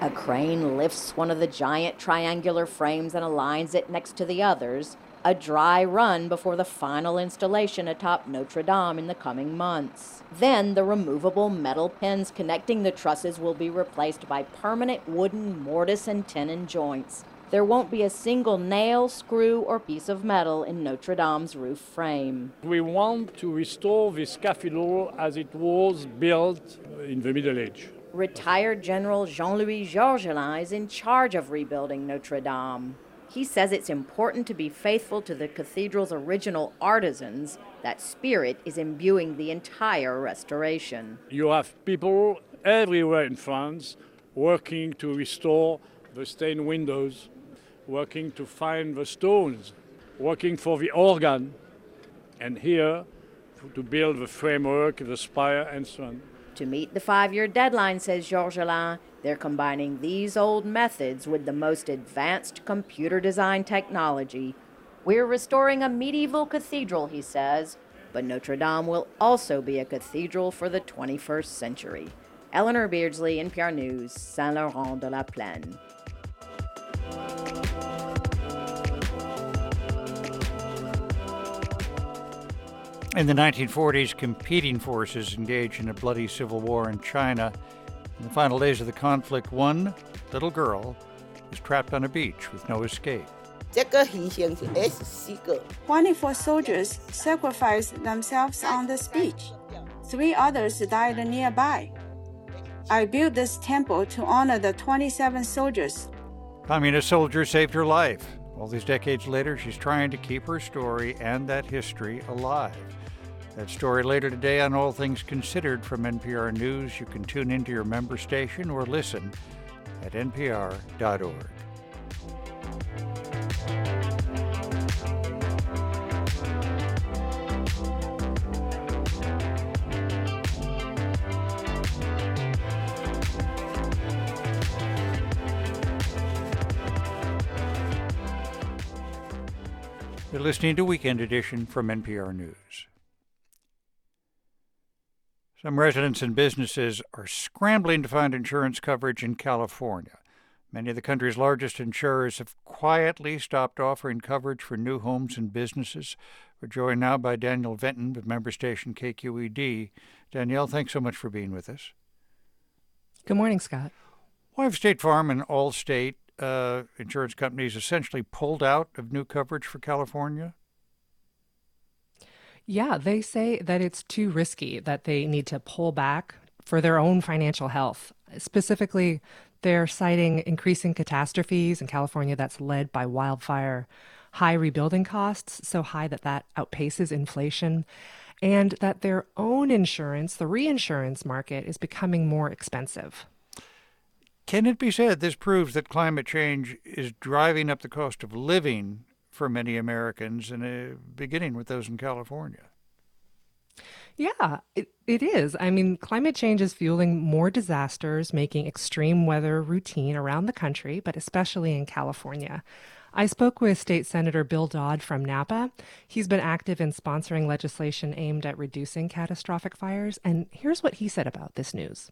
A crane lifts one of the giant triangular frames and aligns it next to the others, a dry run before the final installation atop Notre Dame in the coming months. Then the removable metal pins connecting the trusses will be replaced by permanent wooden mortise and tenon joints. There won't be a single nail, screw, or piece of metal in Notre Dame's roof frame. We want to restore this cathedral as it was built in the Middle Age. Retired General Jean Louis Georgelin is in charge of rebuilding Notre Dame. He says it's important to be faithful to the cathedral's original artisans. That spirit is imbuing the entire restoration. You have people everywhere in France working to restore the stained windows, working to find the stones, working for the organ, and here to build the framework, the spire, and so on. To meet the five year deadline, says Georgelin, they're combining these old methods with the most advanced computer design technology. We're restoring a medieval cathedral, he says, but Notre Dame will also be a cathedral for the 21st century. Eleanor Beardsley, NPR News, Saint Laurent de la Plaine. In the 1940s, competing forces engaged in a bloody civil war in China. In the final days of the conflict, one little girl was trapped on a beach with no escape. 24 soldiers sacrificed themselves on this beach. Three others died nearby. I built this temple to honor the 27 soldiers. Communist soldiers saved her life. All these decades later, she's trying to keep her story and that history alive. That story later today on All Things Considered from NPR News. You can tune into your member station or listen at npr.org. You're listening to Weekend Edition from NPR News. Some residents and businesses are scrambling to find insurance coverage in California. Many of the country's largest insurers have quietly stopped offering coverage for new homes and businesses. We're joined now by Danielle Venton with member station KQED. Danielle, thanks so much for being with us. Good morning, Scott. Why have State Farm and Allstate uh, insurance companies essentially pulled out of new coverage for California? Yeah, they say that it's too risky, that they need to pull back for their own financial health. Specifically, they're citing increasing catastrophes in California that's led by wildfire, high rebuilding costs, so high that that outpaces inflation, and that their own insurance, the reinsurance market, is becoming more expensive. Can it be said this proves that climate change is driving up the cost of living for many Americans, and uh, beginning with those in California. Yeah, it, it is. I mean, climate change is fueling more disasters, making extreme weather routine around the country, but especially in California. I spoke with State Senator Bill Dodd from Napa. He's been active in sponsoring legislation aimed at reducing catastrophic fires, and here's what he said about this news.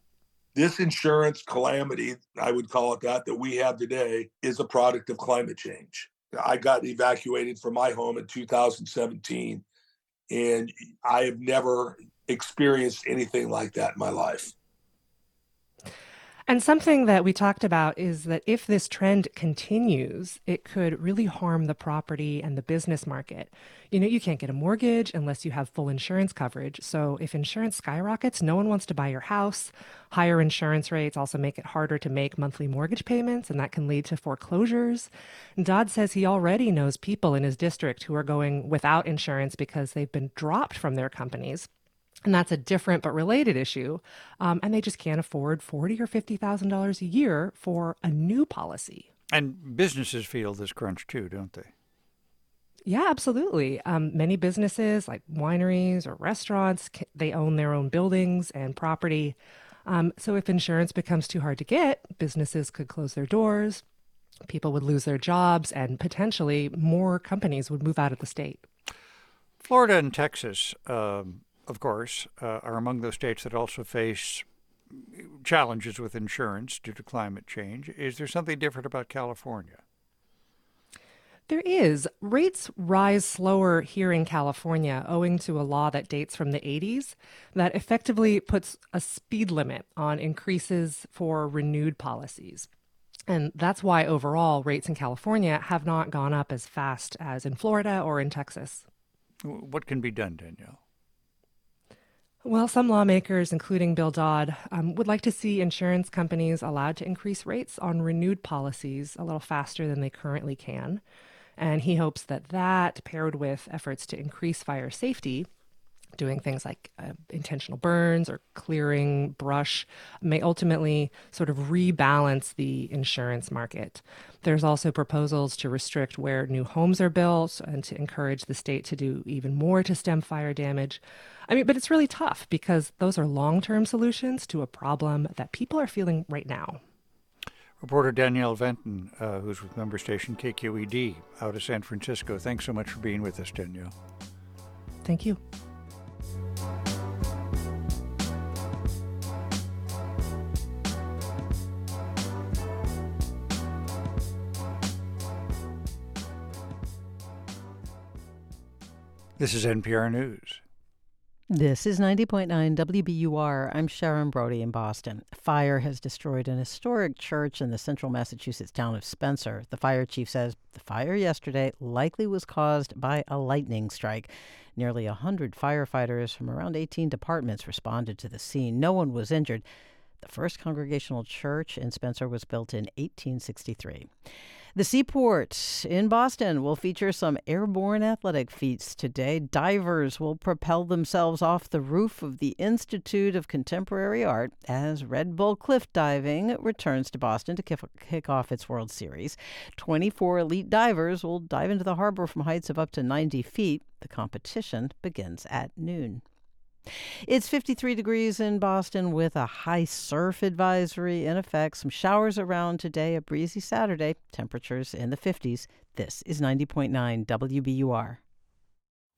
This insurance calamity, I would call it that, that we have today is a product of climate change. I got evacuated from my home in 2017, and I have never experienced anything like that in my life. And something that we talked about is that if this trend continues, it could really harm the property and the business market. You know, you can't get a mortgage unless you have full insurance coverage. So if insurance skyrockets, no one wants to buy your house. Higher insurance rates also make it harder to make monthly mortgage payments, and that can lead to foreclosures. Dodd says he already knows people in his district who are going without insurance because they've been dropped from their companies and that's a different but related issue. Um, and they just can't afford forty or fifty thousand dollars a year for a new policy. And businesses feel this crunch too, don't they? Yeah, absolutely. Um, many businesses, like wineries or restaurants, they own their own buildings and property. Um, so if insurance becomes too hard to get, businesses could close their doors, people would lose their jobs, and potentially more companies would move out of the state. Florida and Texas um, of course, uh, are among those states that also face challenges with insurance due to climate change. Is there something different about California? There is. Rates rise slower here in California owing to a law that dates from the 80s that effectively puts a speed limit on increases for renewed policies. And that's why overall rates in California have not gone up as fast as in Florida or in Texas. What can be done, Danielle? Well, some lawmakers, including Bill Dodd, um, would like to see insurance companies allowed to increase rates on renewed policies a little faster than they currently can. And he hopes that that, paired with efforts to increase fire safety, doing things like uh, intentional burns or clearing brush may ultimately sort of rebalance the insurance market. There's also proposals to restrict where new homes are built and to encourage the state to do even more to stem fire damage. I mean, but it's really tough because those are long term solutions to a problem that people are feeling right now. Reporter Danielle Venton, uh, who's with member station KQED out of San Francisco. Thanks so much for being with us, Danielle. Thank you. This is NPR News. This is 90.9 WBUR. I'm Sharon Brody in Boston. Fire has destroyed an historic church in the central Massachusetts town of Spencer. The fire chief says the fire yesterday likely was caused by a lightning strike. Nearly 100 firefighters from around 18 departments responded to the scene. No one was injured. The first Congregational Church in Spencer was built in 1863. The Seaport in Boston will feature some airborne athletic feats today. Divers will propel themselves off the roof of the Institute of Contemporary Art as Red Bull Cliff Diving returns to Boston to kick off its World Series. 24 elite divers will dive into the harbor from heights of up to 90 feet. The competition begins at noon. It's 53 degrees in Boston with a high surf advisory in effect. Some showers around today, a breezy Saturday, temperatures in the 50s. This is 90.9 WBUR.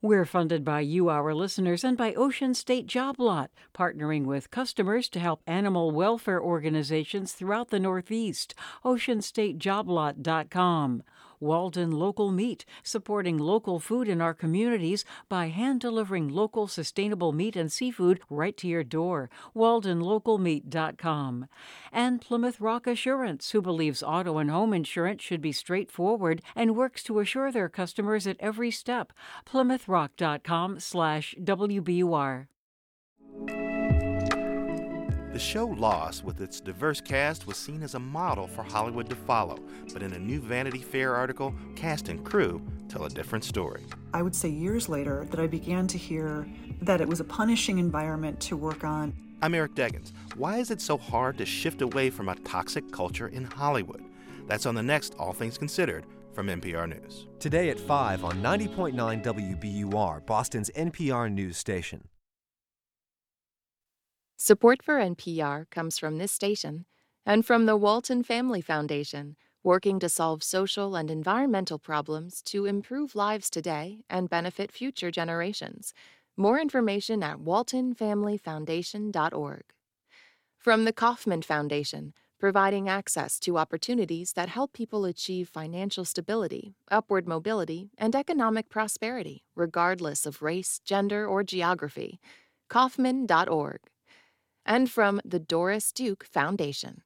We're funded by you, our listeners, and by Ocean State Job Lot, partnering with customers to help animal welfare organizations throughout the Northeast. OceanStateJobLot.com. Walden Local Meat, supporting local food in our communities by hand delivering local sustainable meat and seafood right to your door. WaldenLocalMeat.com. And Plymouth Rock Assurance, who believes auto and home insurance should be straightforward and works to assure their customers at every step. PlymouthRock.com slash WBUR. The show Lost, with its diverse cast, was seen as a model for Hollywood to follow, but in a new Vanity Fair article, cast and crew tell a different story. I would say years later that I began to hear that it was a punishing environment to work on. I'm Eric Deggans. Why is it so hard to shift away from a toxic culture in Hollywood? That's on the next All Things Considered from NPR News. Today at 5 on 90.9 WBUR, Boston's NPR news station. Support for NPR comes from this station and from the Walton Family Foundation, working to solve social and environmental problems to improve lives today and benefit future generations. More information at waltonfamilyfoundation.org. From the Kauffman Foundation, providing access to opportunities that help people achieve financial stability, upward mobility, and economic prosperity, regardless of race, gender, or geography. Kauffman.org and from the Doris Duke Foundation.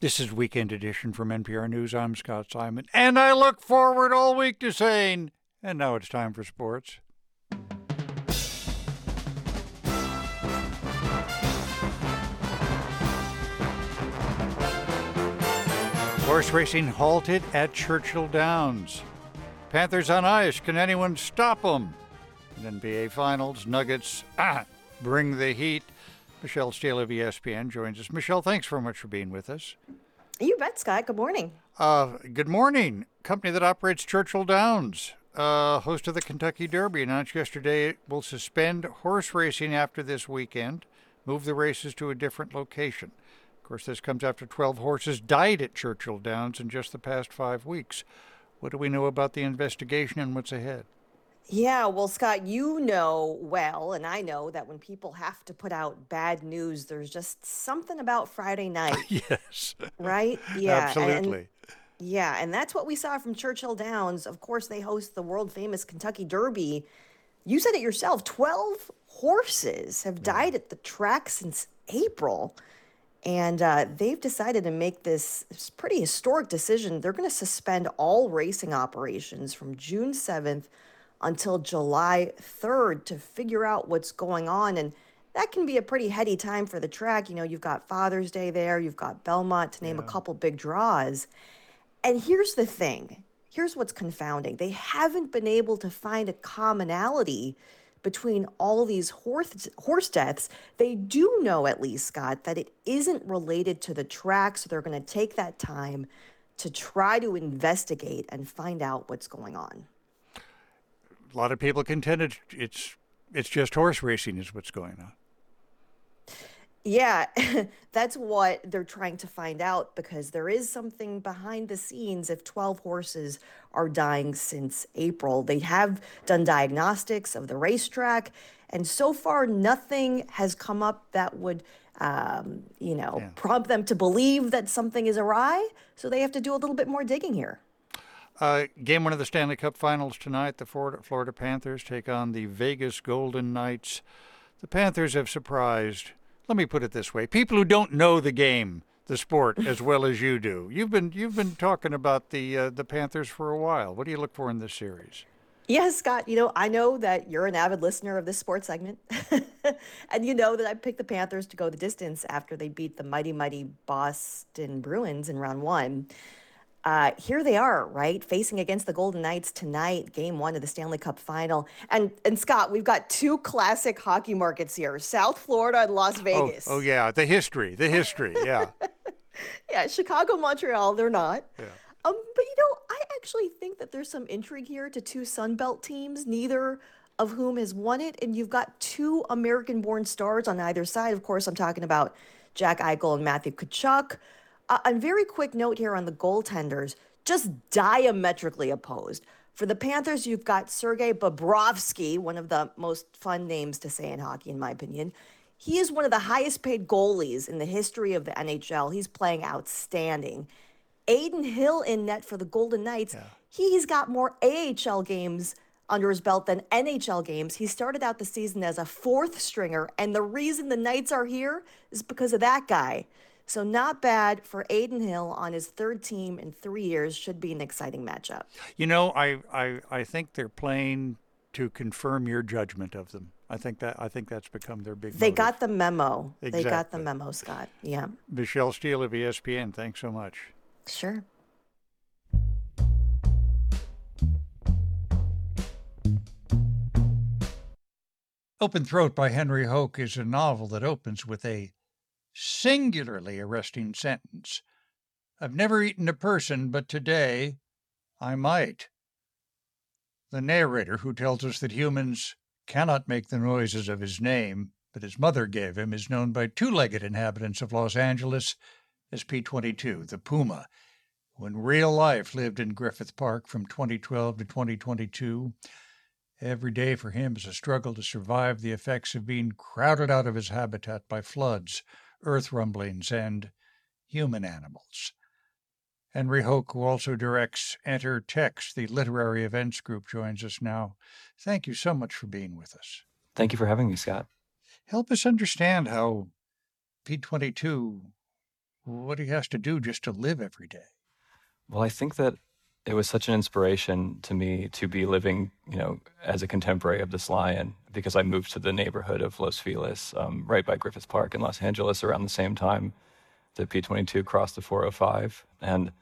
This is Weekend Edition from NPR News. I'm Scott Simon, and I look forward all week to saying, and now it's time for sports. Horse racing halted at Churchill Downs. Panthers on ice. Can anyone stop them? NBA Finals, Nuggets. Ah, bring the heat. Michele Steele of ESPN joins us. Michele, thanks very much for being with us. You bet, Scott. Good morning. Uh, good morning. Company that operates Churchill Downs, uh, host of the Kentucky Derby, announced yesterday it will suspend horse racing after this weekend, move the races to a different location. Of course, this comes after 12 horses died at Churchill Downs in just the past five weeks. What do we know about the investigation and what's ahead? Yeah, well, Scott, you know well, and I know that when people have to put out bad news, there's just something about Friday [laughs] night, yes. right? Yeah, Absolutely. And, yeah, and that's what we saw from Churchill Downs. Of course, they host the world famous Kentucky Derby. You said it yourself 12 horses have died at the track since April. And uh, they've decided to make this, this pretty historic decision. They're going to suspend all racing operations from June 7th until July 3rd to figure out what's going on. And that can be a pretty heady time for the track. You know, you've got Father's Day there, you've got Belmont to name yeah. a couple big draws. And here's the thing here's what's confounding they haven't been able to find a commonality between all these horse, horse deaths. They do know, at least, Scott, that it isn't related to the track. So they're going to take that time to try to investigate and find out what's going on a lot of people contended it's it's just horse racing is what's going on. Yeah, [laughs] that's what they're trying to find out because there is something behind the scenes. If 12 horses are dying since April, they have done diagnostics of the racetrack, and so far nothing has come up that would, um, you know, yeah. prompt them to believe that something is awry. So they have to do a little bit more digging here. Uh, game one of the Stanley Cup Finals tonight. The Florida, Florida Panthers take on the Vegas Golden Knights. The Panthers have surprised. Let me put it this way: people who don't know the game, the sport, as [laughs] well as you do. You've been you've been talking about the uh, the Panthers for a while. What do you look for in this series? Yes, Scott, you know, I know that you're an avid listener of this sports segment. [laughs] and you know that I picked the Panthers to go the distance after they beat the mighty, mighty Boston Bruins in round one. Uh, here they are, right, facing against the Golden Knights tonight, game one of the Stanley Cup final. And and Scott, we've got two classic hockey markets here: South Florida and Las Vegas. Oh, oh yeah, the history, the history, yeah. [laughs] yeah, Chicago, Montreal, they're not. Yeah. Um, but you know, I actually think that there's some intrigue here to two Sun Belt teams, neither of whom has won it, and you've got two American-born stars on either side. Of course, I'm talking about Jack Eichel and Matthew Tkachuk. A very quick note here on the goaltenders, just diametrically opposed. For the Panthers, you've got Sergei Bobrovsky, one of the most fun names to say in hockey, in my opinion. He is one of the highest paid goalies in the history of the NHL. He's playing outstanding. Adin Hill in net for the Golden Knights. Yeah. He's got more AHL games under his belt than NHL games. He started out the season as a fourth stringer, and the reason the Knights are here is because of that guy. So not bad for Adin Hill on his third team in three years. Should be an exciting matchup. You know, I, I, I think they're playing to confirm your judgment of them. I think that I think that's become their big. They motive. got the memo. Exactly. They got the memo, Scott. Yeah. Michele Steele of ESPN. Thanks so much. Sure. Open Throat by Henry Hoke is a novel that opens with a singularly arresting sentence. I've never eaten a person, but today I might. The narrator, who tells us that humans cannot make the noises of his name that his mother gave him, is known by two legged inhabitants of Los Angeles as P 22, the puma. who in real life lived in Griffith Park from 2012 to 2022, every day for him is a struggle to survive the effects of being crowded out of his habitat by floods, earth rumblings, and human animals. Henry Hoke, who also directs Enter Text, the literary events group, joins us now. Thank you so much for being with us. Thank you for having me, Scott. Help us understand how P22, what he has to do just to live every day. Well, I think that it was such an inspiration to me to be living, you know, as a contemporary of this lion because I moved to the neighborhood of Los Feliz, um, right by Griffith Park in Los Angeles around the same time that P22 crossed the 405. And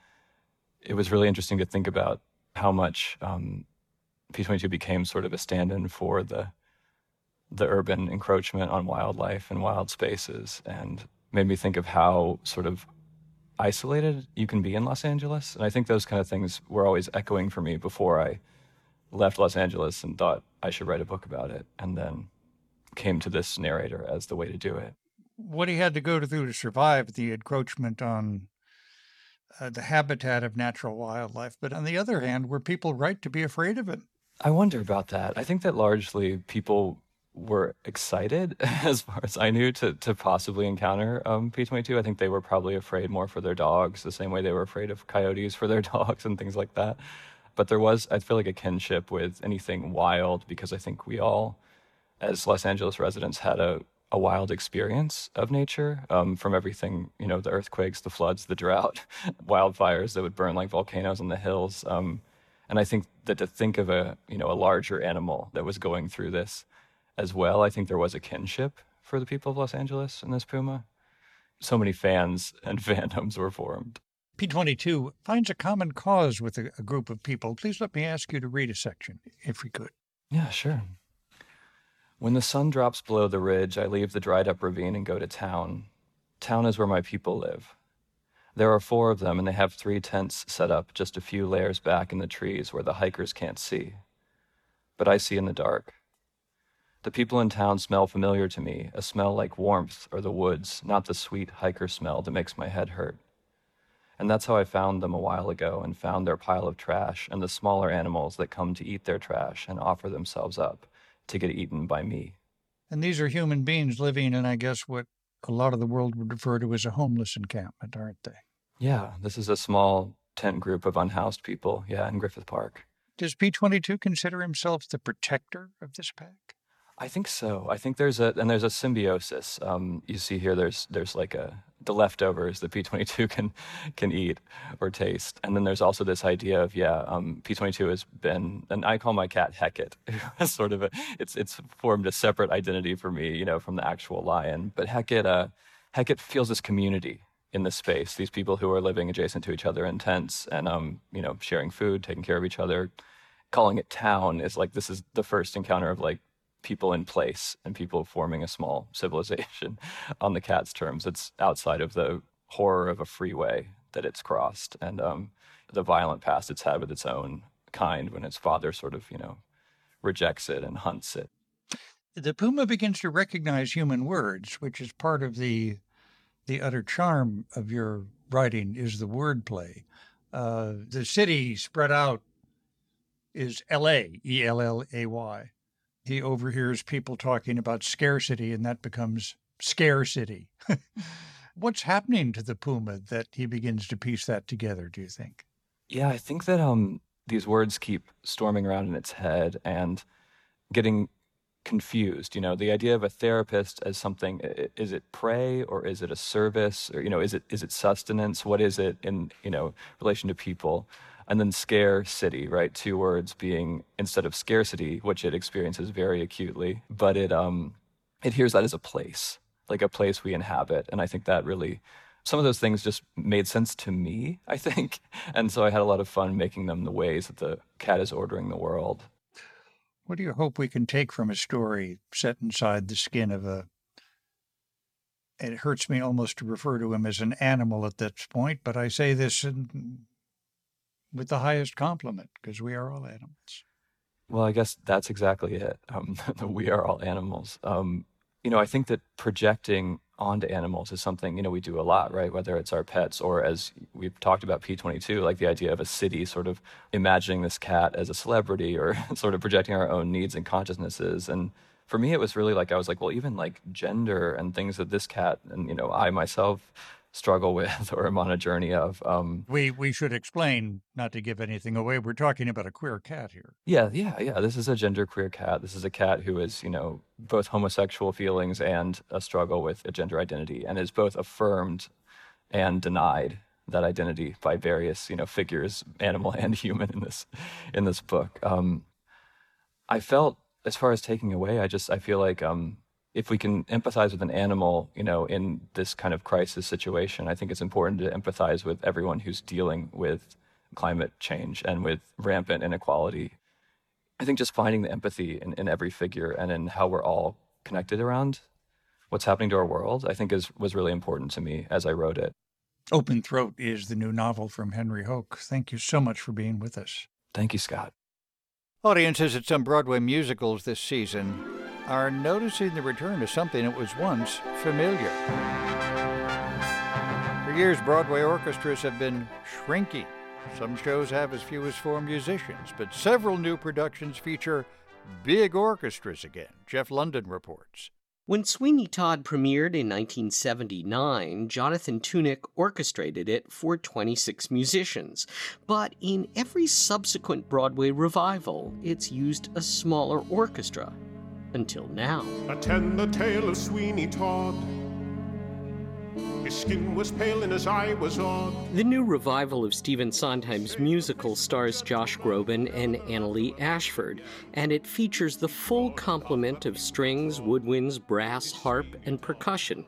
it was really interesting to think about how much um, P22 became sort of a stand in for the, the urban encroachment on wildlife and wild spaces and made me think of how sort of isolated you can be in Los Angeles. And I think those kind of things were always echoing for me before I left Los Angeles and thought I should write a book about it. And then came to this narrator as the way to do it. What he had to go through to survive the encroachment on uh, the habitat of natural wildlife. But on the other hand, were people right to be afraid of it? I wonder about that. I think that largely people were excited, [laughs] as far as I knew, to to possibly encounter um, P22. I think they were probably afraid more for their dogs, the same way they were afraid of coyotes for their [laughs] dogs and things like that. But there was, I feel like, a kinship with anything wild because I think we all, as Los Angeles residents, had a a wild experience of nature um, from everything, you know, the earthquakes, the floods, the drought, [laughs] wildfires that would burn like volcanoes on the hills. Um, and I think that to think of a, you know, a larger animal that was going through this as well. I think there was a kinship for the people of Los Angeles in this Puma. So many fans and [laughs] fandoms were formed. P22 finds a common cause with a, a group of people. Please let me ask you to read a section, if we could. Yeah, sure. When the sun drops below the ridge, I leave the dried up ravine and go to town. Town is where my people live. There are four of them, and they have three tents set up just a few layers back in the trees where the hikers can't see. But I see in the dark. The people in town smell familiar to me, a smell like warmth or the woods, not the sweet hiker smell that makes my head hurt. And that's how I found them a while ago and found their pile of trash and the smaller animals that come to eat their trash and offer themselves up to get eaten by me. And these are human beings living in, I guess, what a lot of the world would refer to as a homeless encampment, aren't they? Yeah, this is a small tent group of unhoused people, yeah, in Griffith Park. Does P22 consider himself the protector of this pack? I think so. I think there's a and there's a symbiosis. Um, you see here, there's there's like a the leftovers that P22 [laughs] can can eat or taste. And then there's also this idea of yeah, um, P22 has been, and I call my cat Hecate. [laughs] sort of a, it's it's formed a separate identity for me, you know, from the actual lion. But Hecate, uh, Hecate feels this community in this space. These people who are living adjacent to each other in tents and um, you know, sharing food, taking care of each other. Calling it town is like this is the first encounter of like people in place and people forming a small civilization [laughs] on the cat's terms. It's outside of the horror of a freeway that it's crossed and um, the violent past it's had with its own kind when its father sort of, you know, rejects it and hunts it. The puma begins to recognize human words, which is part of the the utter charm of your writing is the wordplay. Uh, the city spread out is L.A. E L L A Y he overhears people talking about scarcity, and that becomes scarcity. [laughs] What's happening to the puma that he begins to piece that together, do you think? Yeah, I think that um, these words keep storming around in its head and getting confused. You know, the idea of a therapist as something is it prey or is it a service or you know, is it is it sustenance? What is it in, you know, relation to people? And then scare city, right? Two words being instead of scarcity, which it experiences very acutely, but it um it hears that as a place, like a place we inhabit, and I think that really some of those things just made sense to me, I think, [laughs] and so I had a lot of fun making them the ways that the cat is ordering the world. What do you hope we can take from a story set inside the skin of a it hurts me almost to refer to him as an animal at this point, but I say this in with the highest compliment because we are all animals. Well, I guess that's exactly it. Um, [laughs] we are all animals. Um, you know, I think that projecting onto animals is something you know we do a lot, right? Whether it's our pets or as we've talked about P22, like the idea of a city, sort of imagining this cat as a celebrity, or [laughs] sort of projecting our own needs and consciousnesses. And for me, it was really like I was like, well, even like gender and things that this cat and you know I myself struggle with [laughs] or am on a journey of. Um, we we should explain, not to give anything away. We're talking about a queer cat here. Yeah, yeah, yeah. This is a gender queer cat. This is a cat who is, you know, both homosexual feelings and a struggle with a gender identity, and is both affirmed and denied that identity by various, you know, figures, animal [laughs] and human, in this in this book. Um, I felt, as far as taking away, I just I feel like um, if we can empathize with an animal, you know, in this kind of crisis situation, I think it's important to empathize with everyone who's dealing with climate change and with rampant inequality. I think just finding the empathy in, in every figure and in how we're all connected around what's happening to our world, I think is was really important to me as I wrote it. Open Throat is the new novel from Henry Hoke. Thank you so much for being with us. Thank you, Scott. Audiences at some Broadway musicals this season are noticing the return of something that was once familiar. For years, Broadway orchestras have been shrinking. Some shows have as few as four musicians, but several new productions feature big orchestras again. Jeff Lunden reports. When Sweeney Todd premiered in 1979, Jonathan Tunick orchestrated it for 26 musicians. But in every subsequent Broadway revival, it's used a smaller orchestra until now. Attend the tale of Sweeney Todd. His skin was pale and his eye was odd. The new revival of Stephen Sondheim's musical stars Josh Groban and Annaleigh Ashford, and it features the full complement of strings, woodwinds, brass, harp, and percussion.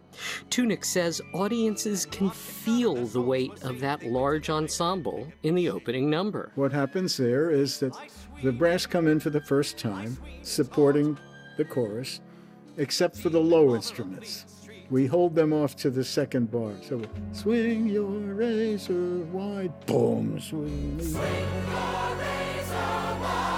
Tunick says audiences can feel the weight of that large ensemble in the opening number. What happens there is that the brass come in for the first time, supporting the chorus, except for the low instruments. We hold them off to the second bar. So swing your razor wide, boom, swing. swing your razor wide,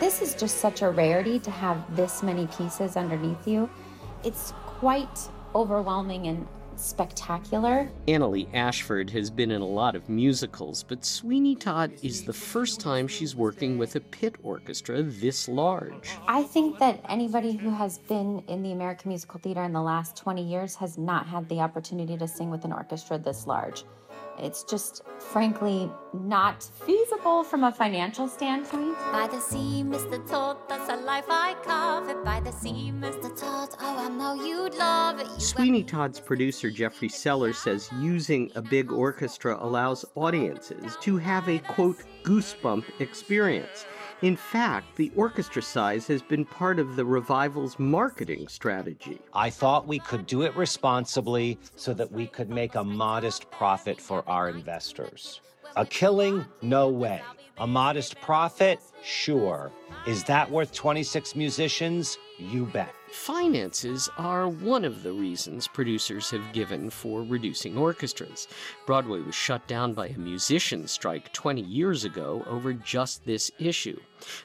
This is just such a rarity to have this many pieces underneath you. It's quite overwhelming and spectacular. Annaleigh Ashford has been in a lot of musicals, but Sweeney Todd is the first time she's working with a pit orchestra this large. I think that anybody who has been in the American Musical Theater in the last 20 years has not had the opportunity to sing with an orchestra this large. It's just, frankly, not feasible feasible from a financial standpoint? By the sea, Mr. Todd, that's a life I covet. By the sea, Mr. Todd, oh, I know you'd love it. You Sweeney Todd's producer Jeffrey Seller says using a big orchestra allows audiences to have a quote goosebump experience. In fact, the orchestra size has been part of the revival's marketing strategy. I thought we could do it responsibly so that we could make a modest profit for our investors. A killing? No way. A modest profit? Sure. Is that worth 26 musicians? You bet. Finances are one of the reasons producers have given for reducing orchestras. Broadway was shut down by a musician strike 20 years ago over just this issue.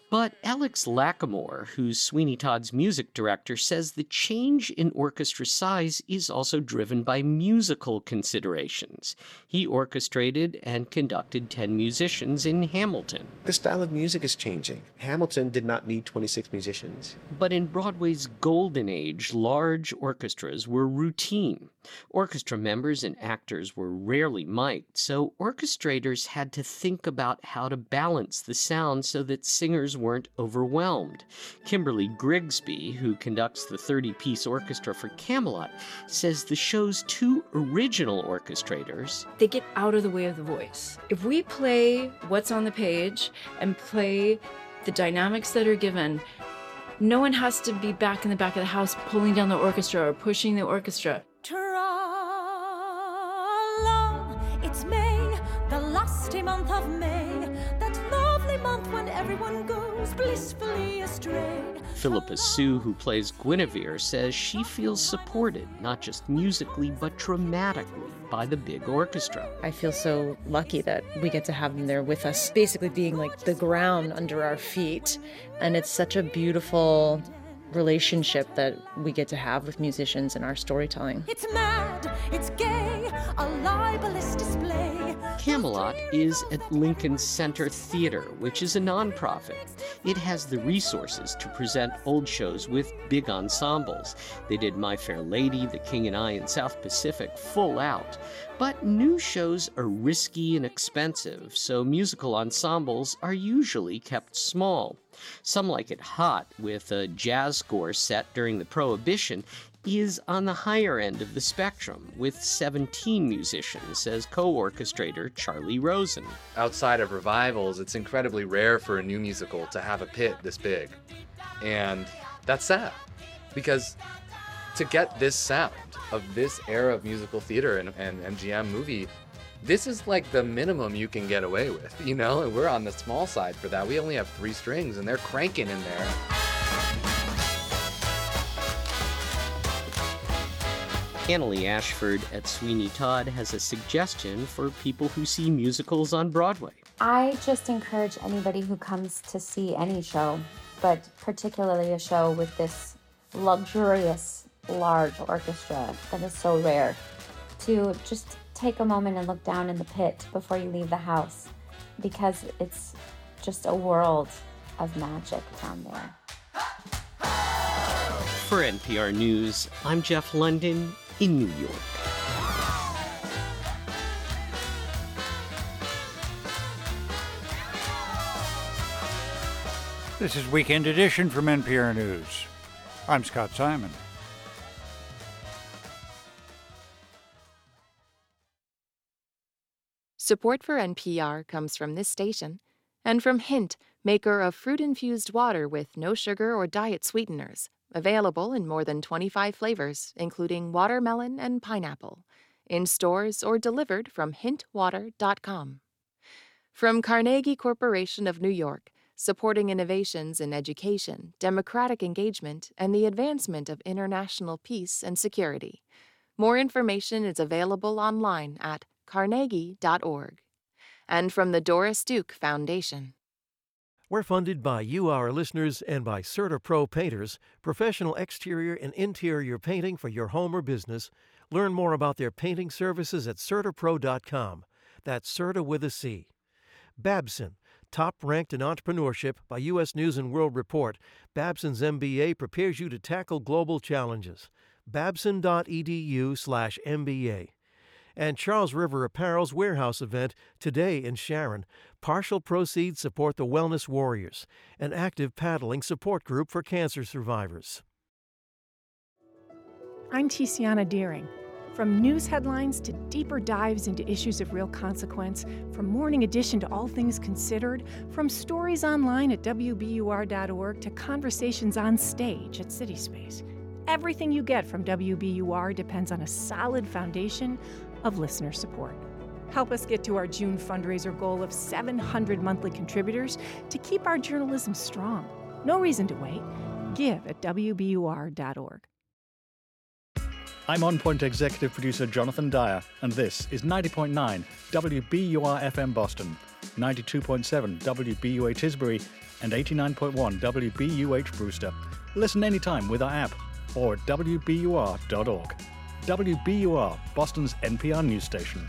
But Alex Lacamoire, who's Sweeney Todd's music director, says the change in orchestra size is also driven by musical considerations. He orchestrated and conducted 10 musicians in Hamilton. The style of music is changing. Hamilton did not need 26 musicians. But in Broadway's golden age, large orchestras were routine. Orchestra members and actors were rarely mic'd, so orchestrators had to think about how to balance the sound so that singers weren't overwhelmed. Kimberly Grigsby, who conducts the 30 piece orchestra for Camelot, says the show's two original orchestrators they get out of the way of the voice. If we play what's on the page and play the dynamics that are given, no one has to be back in the back of the house pulling down the orchestra or pushing the orchestra. Tra-la, it's May, the month of May, that lovely month when everyone goes blissfully. Phillipa Soo, who plays Guinevere, says she feels supported, not just musically, but dramatically, by the big orchestra. I feel so lucky that we get to have them there with us, basically being like the ground under our feet. And it's such a beautiful relationship that we get to have with musicians in our storytelling. It's mad, it's gay, a libelous display. Camelot is at Lincoln Center Theater, which is a nonprofit. It has the resources to present old shows with big ensembles. They did My Fair Lady, The King and I, and South Pacific full out. But new shows are risky and expensive, so musical ensembles are usually kept small. Some Like It Hot, with a jazz score set during the Prohibition, is on the higher end of the spectrum, with 17 musicians, says co orchestrator Charlie Rosen. Outside of revivals, it's incredibly rare for a new musical to have a pit this big. And that's sad, because to get this sound of this era of musical theater and, and MGM movie, this is like the minimum you can get away with, you know? And we're on the small side for that. We only have three strings and they're cranking in there. Annaleigh Ashford at Sweeney Todd has a suggestion for people who see musicals on Broadway. I just encourage anybody who comes to see any show, but particularly a show with this luxurious, large orchestra that is so rare, to just take a moment and look down in the pit before you leave the house because it's just a world of magic down there. For NPR News, I'm Jeff Lunden in New York. This is Weekend Edition from NPR News. I'm Scott Simon. Support for NPR comes from this station and from Hint, maker of fruit infused water with no sugar or diet sweeteners, available in more than 25 flavors, including watermelon and pineapple, in stores or delivered from hintwater.com. From Carnegie Corporation of New York, supporting innovations in education, democratic engagement, and the advancement of international peace and security. More information is available online at carnegie.org. And from the Doris Duke Foundation. We're funded by you, our listeners, and by CertaPro Painters, professional exterior and interior painting for your home or business. Learn more about their painting services at CertaPro.com. That's Certa with a C. Babson, top ranked in entrepreneurship by U.S. News and World Report, Babson's MBA prepares you to tackle global challenges. Babson.edu slash MBA. And Charles River Apparel's warehouse event today in Sharon. Partial proceeds support the Wellness Warriors, an active paddling support group for cancer survivors. I'm Tiziana Dearing. From news headlines to deeper dives into issues of real consequence, from Morning Edition to All Things Considered, from stories online at WBUR.org to conversations on stage at CitySpace. Everything you get from WBUR depends on a solid foundation of listener support. Help us get to our June fundraiser goal of 700 monthly contributors to keep our journalism strong. No reason to wait. Give at WBUR.org. I'm On Point executive producer Jonathan Dyer, and this is 90.9 WBUR FM Boston, 92.7 WBUH Tisbury, and 89.1 WBUH Brewster. Listen anytime with our app or at WBUR.org. WBUR, Boston's NPR news station.